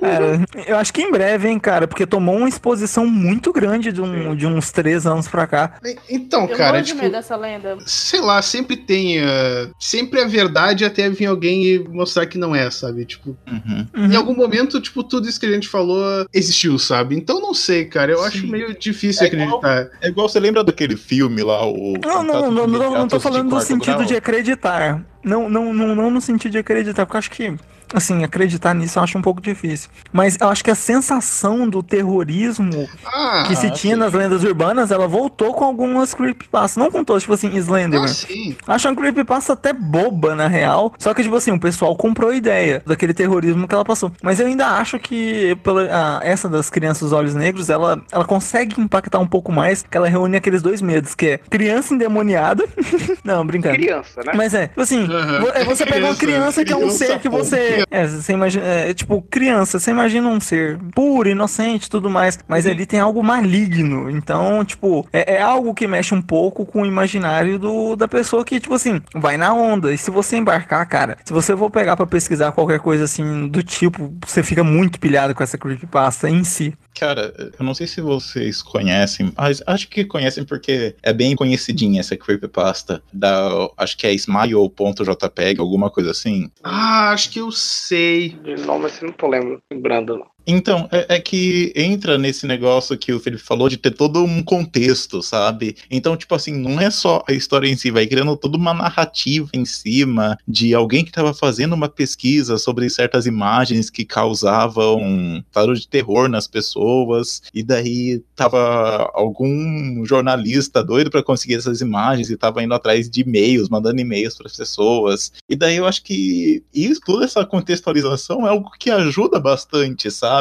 Cara, eu acho que em breve, hein, cara, porque tomou uma exposição muito grande de, um, de uns três anos pra cá. Então, Eu cara, de tipo, medo dessa lenda. sei lá, sempre tem. eh, sempre é verdade até vir alguém e mostrar que não é, sabe? Tipo, Uhum. em algum momento, tipo, tudo isso que a gente falou existiu, sabe? Então não sei, cara. Eu acho Sim. meio difícil É igual- acreditar. É igual você lembra daquele filme lá, o. Não, não, não, não, não, não tô falando no sentido Grau? de acreditar. Não, não, não, não no sentido de acreditar, porque eu acho que, assim, acreditar nisso eu acho um pouco difícil. Mas eu acho que a sensação do terrorismo Ah, que se Ah, tinha sim. nas lendas urbanas, ela voltou com algumas creepypastas. Não com todas, tipo assim, ah, Slenderman. sim. Acho uma creepypasta até boba, na real. Só que, tipo assim, o pessoal comprou a ideia daquele terrorismo que ela passou. Mas eu ainda acho que pela, ah, essa das crianças dos olhos negros, ela, ela consegue impactar um pouco mais, que ela reúne aqueles dois medos, que é criança endemoniada. Não, brincando. Criança, né? Mas é, tipo assim, é você pega uma criança que é um criança, ser que pô. Você. É, você imagina. É, tipo, criança, você imagina um ser puro, inocente tudo mais. Mas ali tem algo maligno. Então, tipo, é, é algo que mexe um pouco com o imaginário do, da pessoa que, tipo assim, vai na onda. E se você embarcar, cara, se você for pegar pra pesquisar qualquer coisa assim do tipo, você fica muito pilhado com essa creepypasta em si. Cara, eu não sei se vocês conhecem, mas acho que conhecem porque é bem conhecidinha essa creepypasta da, acho que é smile.jpg, alguma coisa assim. Ah, acho que eu sei. De nome assim, não tô lembro- lembrando. Então, é, é que entra nesse negócio que o Felipe falou de ter todo um contexto, sabe? Então, tipo assim, não é só a história em si, vai criando toda uma narrativa em cima de alguém que estava fazendo uma pesquisa sobre certas imagens que causavam estado de terror nas pessoas, e daí tava algum jornalista doido para conseguir essas imagens e tava indo atrás de e-mails, mandando e-mails para as pessoas. E daí eu acho que isso, toda essa contextualização é algo que ajuda bastante, sabe?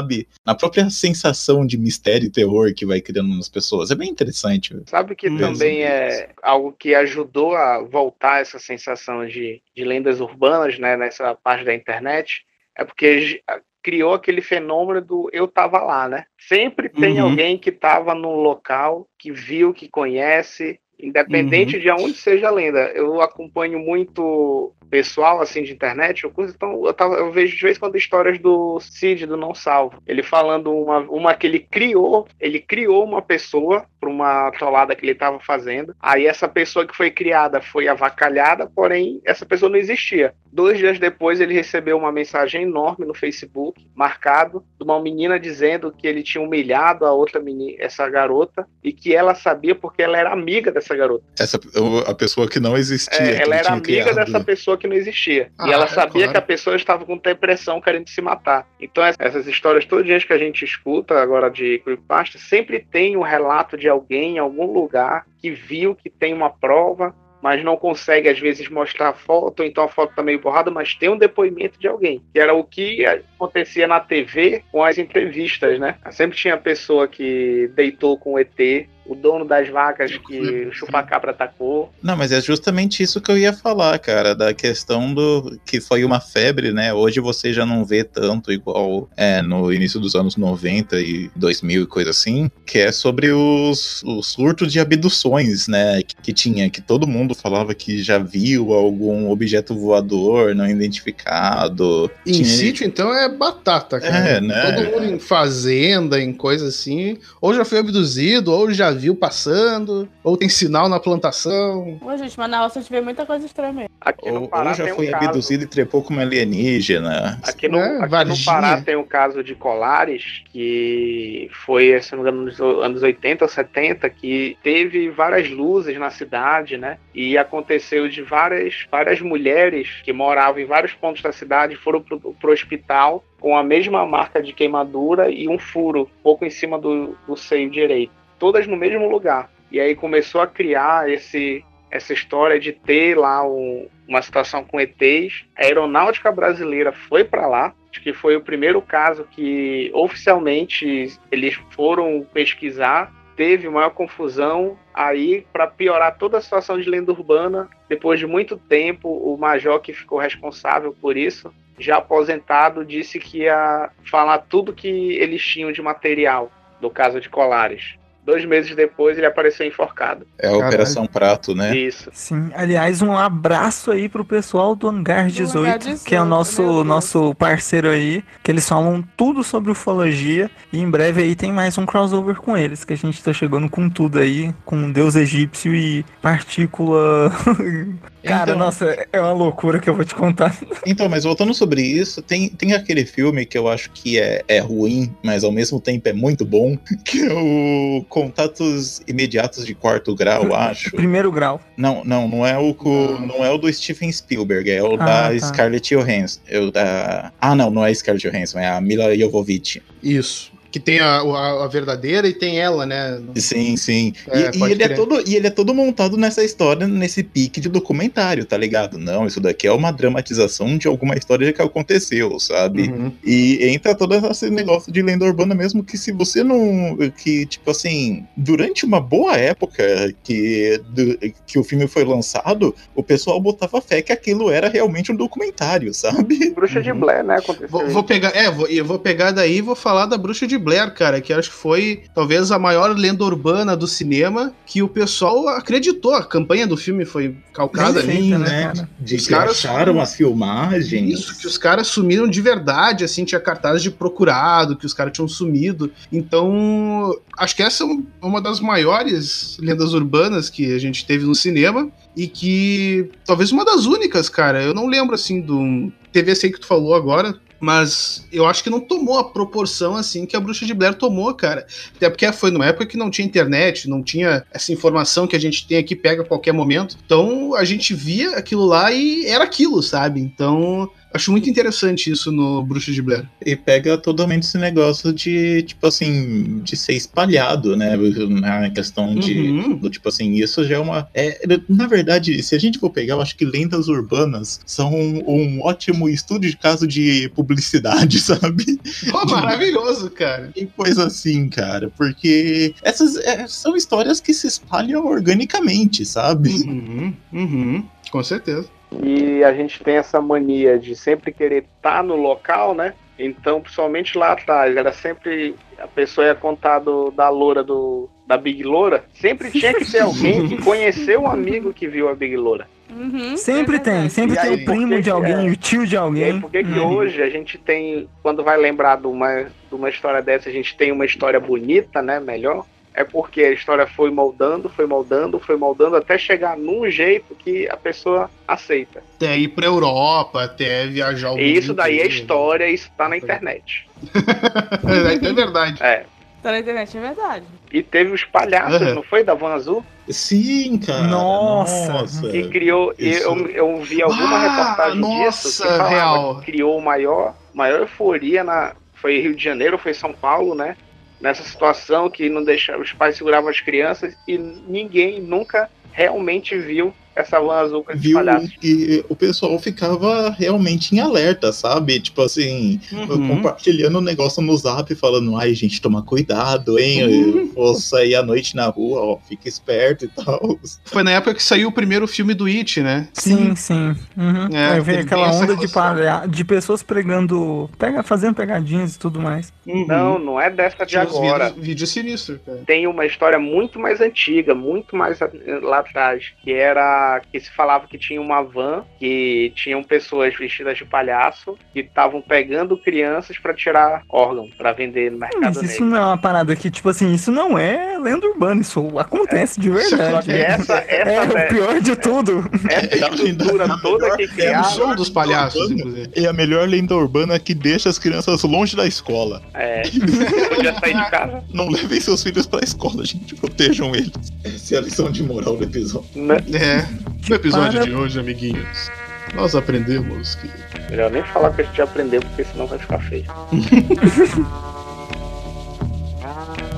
Na própria sensação de mistério e terror que vai criando nas pessoas. É bem interessante. Sabe que Hum, também é algo que ajudou a voltar essa sensação de, de lendas urbanas, né, nessa parte da internet, é porque criou aquele fenômeno do eu tava lá, né? Sempre tem Uhum. alguém que tava no local, que viu, que conhece, independente de aonde seja a lenda. Eu acompanho muito pessoal assim de internet, eu, então eu, tava, eu vejo de vez em quando histórias do Cid do Não Salvo. Ele falando uma, uma que ele criou, ele criou uma pessoa para uma trollada que ele estava fazendo. Aí essa pessoa que foi criada foi avacalhada, porém essa pessoa não existia. Dois dias depois, ele recebeu uma mensagem enorme no Facebook, marcado, de uma menina dizendo que ele tinha humilhado a outra menina, essa garota, e que ela sabia porque ela era amiga dessa garota. Essa, a pessoa que não existia. É, ela era amiga criado. dessa pessoa que não existia. Ah, e ela é, sabia claro. que a pessoa estava com depressão, querendo se matar. Então, essas histórias todas que a gente escuta agora de creepypasta, sempre tem um relato de alguém em algum lugar que viu que tem uma prova mas não consegue às vezes mostrar a foto, então a foto tá meio borrada, mas tem um depoimento de alguém, que era o que acontecia na TV com as entrevistas, né? Sempre tinha pessoa que deitou com o ET, o dono das vacas que o chupacabra atacou. Não, mas é justamente isso que eu ia falar, cara, da questão do que foi uma febre, né? Hoje você já não vê tanto igual é, no início dos anos 90 e 2000 e coisa assim, que é sobre os, os surtos de abduções, né? Que, que tinha, que todo mundo falava que já viu algum objeto voador não identificado. Em tinha... sítio, então, é batata, cara. É, né? Todo mundo em fazenda, em coisa assim, ou já foi abduzido, ou já viu passando, ou tem sinal na plantação. Ô, gente, mas na roça a gente vê muita coisa estranha mesmo. Aqui no Pará ou já foi um abduzido caso... e trepou como alienígena. Aqui no, é, aqui no Pará tem o um caso de Colares, que foi, se não me engano, nos anos 80 ou 70, que teve várias luzes na cidade, né? E aconteceu de várias, várias mulheres que moravam em vários pontos da cidade foram pro, pro hospital com a mesma marca de queimadura e um furo, pouco em cima do, do seio direito todas no mesmo lugar. E aí começou a criar esse, essa história de ter lá um, uma situação com ETs. A aeronáutica brasileira foi para lá, acho que foi o primeiro caso que oficialmente eles foram pesquisar. Teve maior confusão. Aí, para piorar toda a situação de lenda urbana, depois de muito tempo, o major que ficou responsável por isso, já aposentado, disse que ia falar tudo que eles tinham de material, no caso de Colares. Dois meses depois ele apareceu enforcado. É a Caralho. Operação Prato, né? Isso. Sim, aliás, um abraço aí pro pessoal do Hangar 18, Hangar 18 que é o nosso, nosso parceiro aí, que eles falam tudo sobre ufologia e em breve aí tem mais um crossover com eles, que a gente tá chegando com tudo aí, com Deus egípcio e partícula Cara, então, nossa, é uma loucura que eu vou te contar. Então, mas voltando sobre isso, tem, tem aquele filme que eu acho que é, é ruim, mas ao mesmo tempo é muito bom, que é o Contatos Imediatos de Quarto Grau, acho. Primeiro grau. Não, não, não é o, não é o do Steven Spielberg, é o ah, da tá. Scarlett Johansson. Eu, da... Ah, não, não é Scarlett Johansson, é a Mila Jovovich. Isso que tem a, a, a, verdadeira e tem ela, né? Sim, sim. É, e, e, ele é todo, e ele é todo montado nessa história, nesse pique de documentário, tá ligado? Não, isso daqui é uma dramatização de alguma história que aconteceu, sabe? Uhum. E entra todo esse negócio de lenda urbana mesmo que se você não. que, tipo assim, durante uma boa época que, do, que o filme foi lançado, o pessoal botava fé que aquilo era realmente um documentário, sabe? Bruxa de Blair, né? Aconteceu vou, vou pegar, é, vou, eu vou pegar daí e vou falar da Bruxa de Blair, cara, que acho que foi talvez a maior lenda urbana do cinema que o pessoal acreditou. A campanha do filme foi calcada ali, né? né? De os que caras acharam as filmagens. Isso, que os caras sumiram de verdade, assim, tinha cartazes de procurado, que os caras tinham sumido. Então, acho que essa é uma das maiores lendas urbanas que a gente teve no cinema e que talvez uma das únicas, cara. Eu não lembro assim do TV que tu falou agora, mas eu acho que não tomou a proporção assim que a Bruxa de Blair tomou, cara. Até porque foi numa época que não tinha internet, não tinha essa informação que a gente tem aqui, pega a qualquer momento. Então a gente via aquilo lá e era aquilo, sabe? Então Acho muito interessante isso no Bruxa de Blair. E pega totalmente esse negócio de, tipo assim, de ser espalhado, né? Na questão de, uhum. do, tipo assim, isso já é uma. É, na verdade, se a gente for pegar, eu acho que lendas urbanas são um, um ótimo estudo de caso de publicidade, sabe? Oh, maravilhoso, cara. E coisa assim, cara, porque essas é, são histórias que se espalham organicamente, sabe? Uhum, uhum, com certeza. E a gente tem essa mania de sempre querer estar tá no local, né? Então, principalmente lá atrás, era sempre a pessoa ia contar do, da loura do da Big Loura, sempre tinha que ter alguém que conheceu um amigo que viu a Big Loura. Uhum, sempre é tem, sempre tem o primo de alguém, é, o tio de alguém. E aí, por que, que uhum. hoje a gente tem, quando vai lembrar de uma, de uma história dessa, a gente tem uma história bonita, né? Melhor. É porque a história foi moldando, foi moldando, foi moldando até chegar num jeito que a pessoa aceita. Até ir pra Europa, até viajar o E mundo isso daí é inteiro. história, isso tá na internet. é, é verdade. É. Tá na internet, é verdade. E teve os palhaços, Uhum. não foi? Da Van Azul? Sim, cara. Nossa. Nossa. Que criou. isso. Eu, eu vi alguma Ah, reportagem disso nossa, que falava real. que criou maior, maior euforia na. Foi Rio de Janeiro, foi São Paulo, né? Nessa situação que não deixa, os pais seguravam as crianças e ninguém nunca realmente viu essa van azul com Viu palhaços. que o pessoal ficava realmente em alerta, sabe? Tipo assim, Uhum. compartilhando o negócio no zap, falando, ai, gente, toma cuidado, hein? Eu vou sair à noite na rua, ó, fica esperto e tal. Foi na época que saiu o primeiro filme do It, né? Sim, sim. Uhum. É, Aí veio aquela onda de, palha... de pessoas pregando, pega, fazendo pegadinhas e tudo mais. Não, não é dessa de agora. vídeos, vídeos sinistros, cara. tem uma história muito mais antiga, muito mais a- lá atrás, que era que se falava que tinha uma van que tinham pessoas vestidas de palhaço que estavam pegando crianças pra tirar órgão pra vender no mercado Mas isso negro. não é uma parada que, tipo assim, isso não é lenda urbana, isso acontece de Só verdade. que essa É essa, o pior de tudo. essa estrutura toda que É o criaram, som dos palhaços, inclusive. É a melhor lenda urbana que deixa as crianças longe da escola. é, podia sair de casa. Não levem seus filhos pra escola, gente, protejam eles. Essa é a lição de moral do episódio. né? É. No episódio Para- de hoje, amiguinhos, nós aprendemos que Melhor nem falar que a gente aprendeu, porque senão vai ficar feio.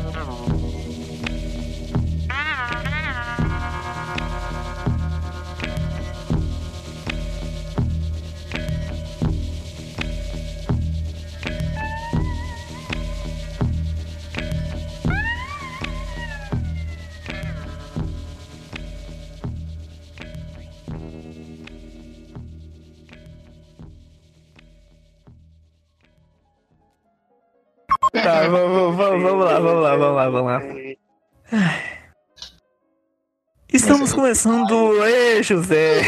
Tá, vamos, vamos, vamos lá, vamos lá, vamos lá, vamos lá. Estamos começando. Ei, José!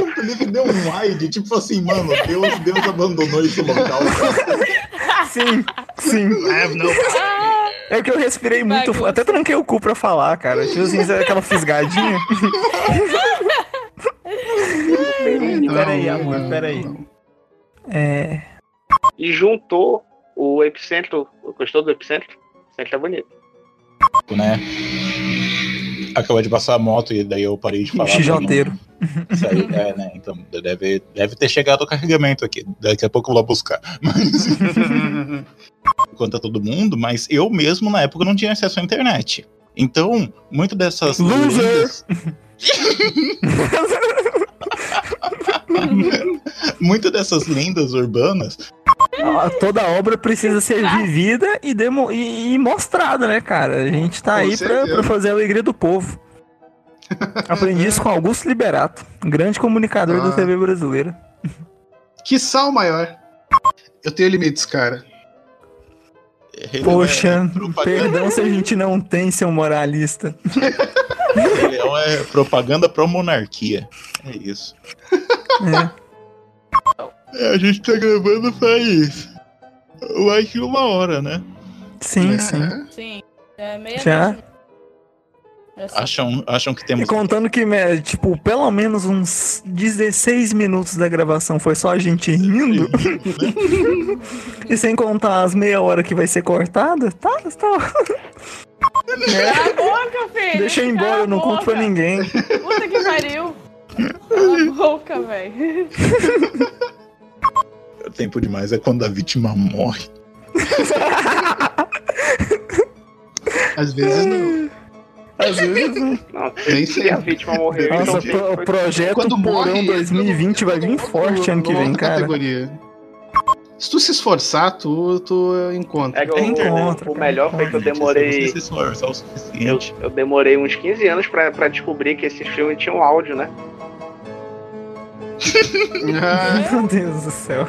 o Felipe deu um wide, tipo assim, mano, Deus, Deus abandonou esse local. cara. Sim, sim. É. É que eu respirei muito. Até tranquei o cu pra falar, cara. Tipo assim, aquela fisgadinha. Peraí, amor, peraí. É. E juntou o epicentro. Gostou do epicentro? O epicentro é bonito. né? Acabou de passar a moto e daí eu parei de falar. Xijoteiro. Isso aí, é, né? Então, deve, deve ter chegado o carregamento aqui. Daqui a pouco eu vou lá buscar. Mas, conta todo mundo, mas eu mesmo na época não tinha acesso à internet. Então, muito dessas Loser! lendas. muito dessas lendas urbanas Toda obra precisa ser vivida e, demo... e, e mostrada, né, cara? A gente tá Com aí pra, pra fazer a alegria do povo. Aprendi isso com Augusto Liberato, grande comunicador da Ah. TV brasileira. Que sal maior. Eu tenho limites, cara. ele Poxa, é perdão se a gente não tem seu moralista. ele é propaganda pro monarquia. É isso. É. É, a gente tá gravando faz mais de uma hora, né? Sim, É. sim. Sim. É meia Já? É. Acham, acham que E temos. contando que, né, tipo, pelo menos uns 16 minutos da gravação foi só a gente rindo. e sem contar as meia hora que vai ser cortada, tá, tá. É, Cala a boca, filho! deixa eu embora, eu não conto pra ninguém. Puta que pariu! Cala a boca, velho. Tempo demais é quando a vítima morre. Às vezes não. Às vezes? Não, Nem se a vítima morreu, Nossa, então pro- o projeto Quando morre, Porão 2020 vai vir forte ano que vem, cara. Categoria. Se tu se esforçar, tu, tu encontra. É que eu- Encontra, o cara, melhor foi que eu demorei. Se você se esforçar o Eu, suficiente. eu demorei uns 15 anos pra, pra descobrir que esse filme tinha um áudio, né? Meu Deus do céu.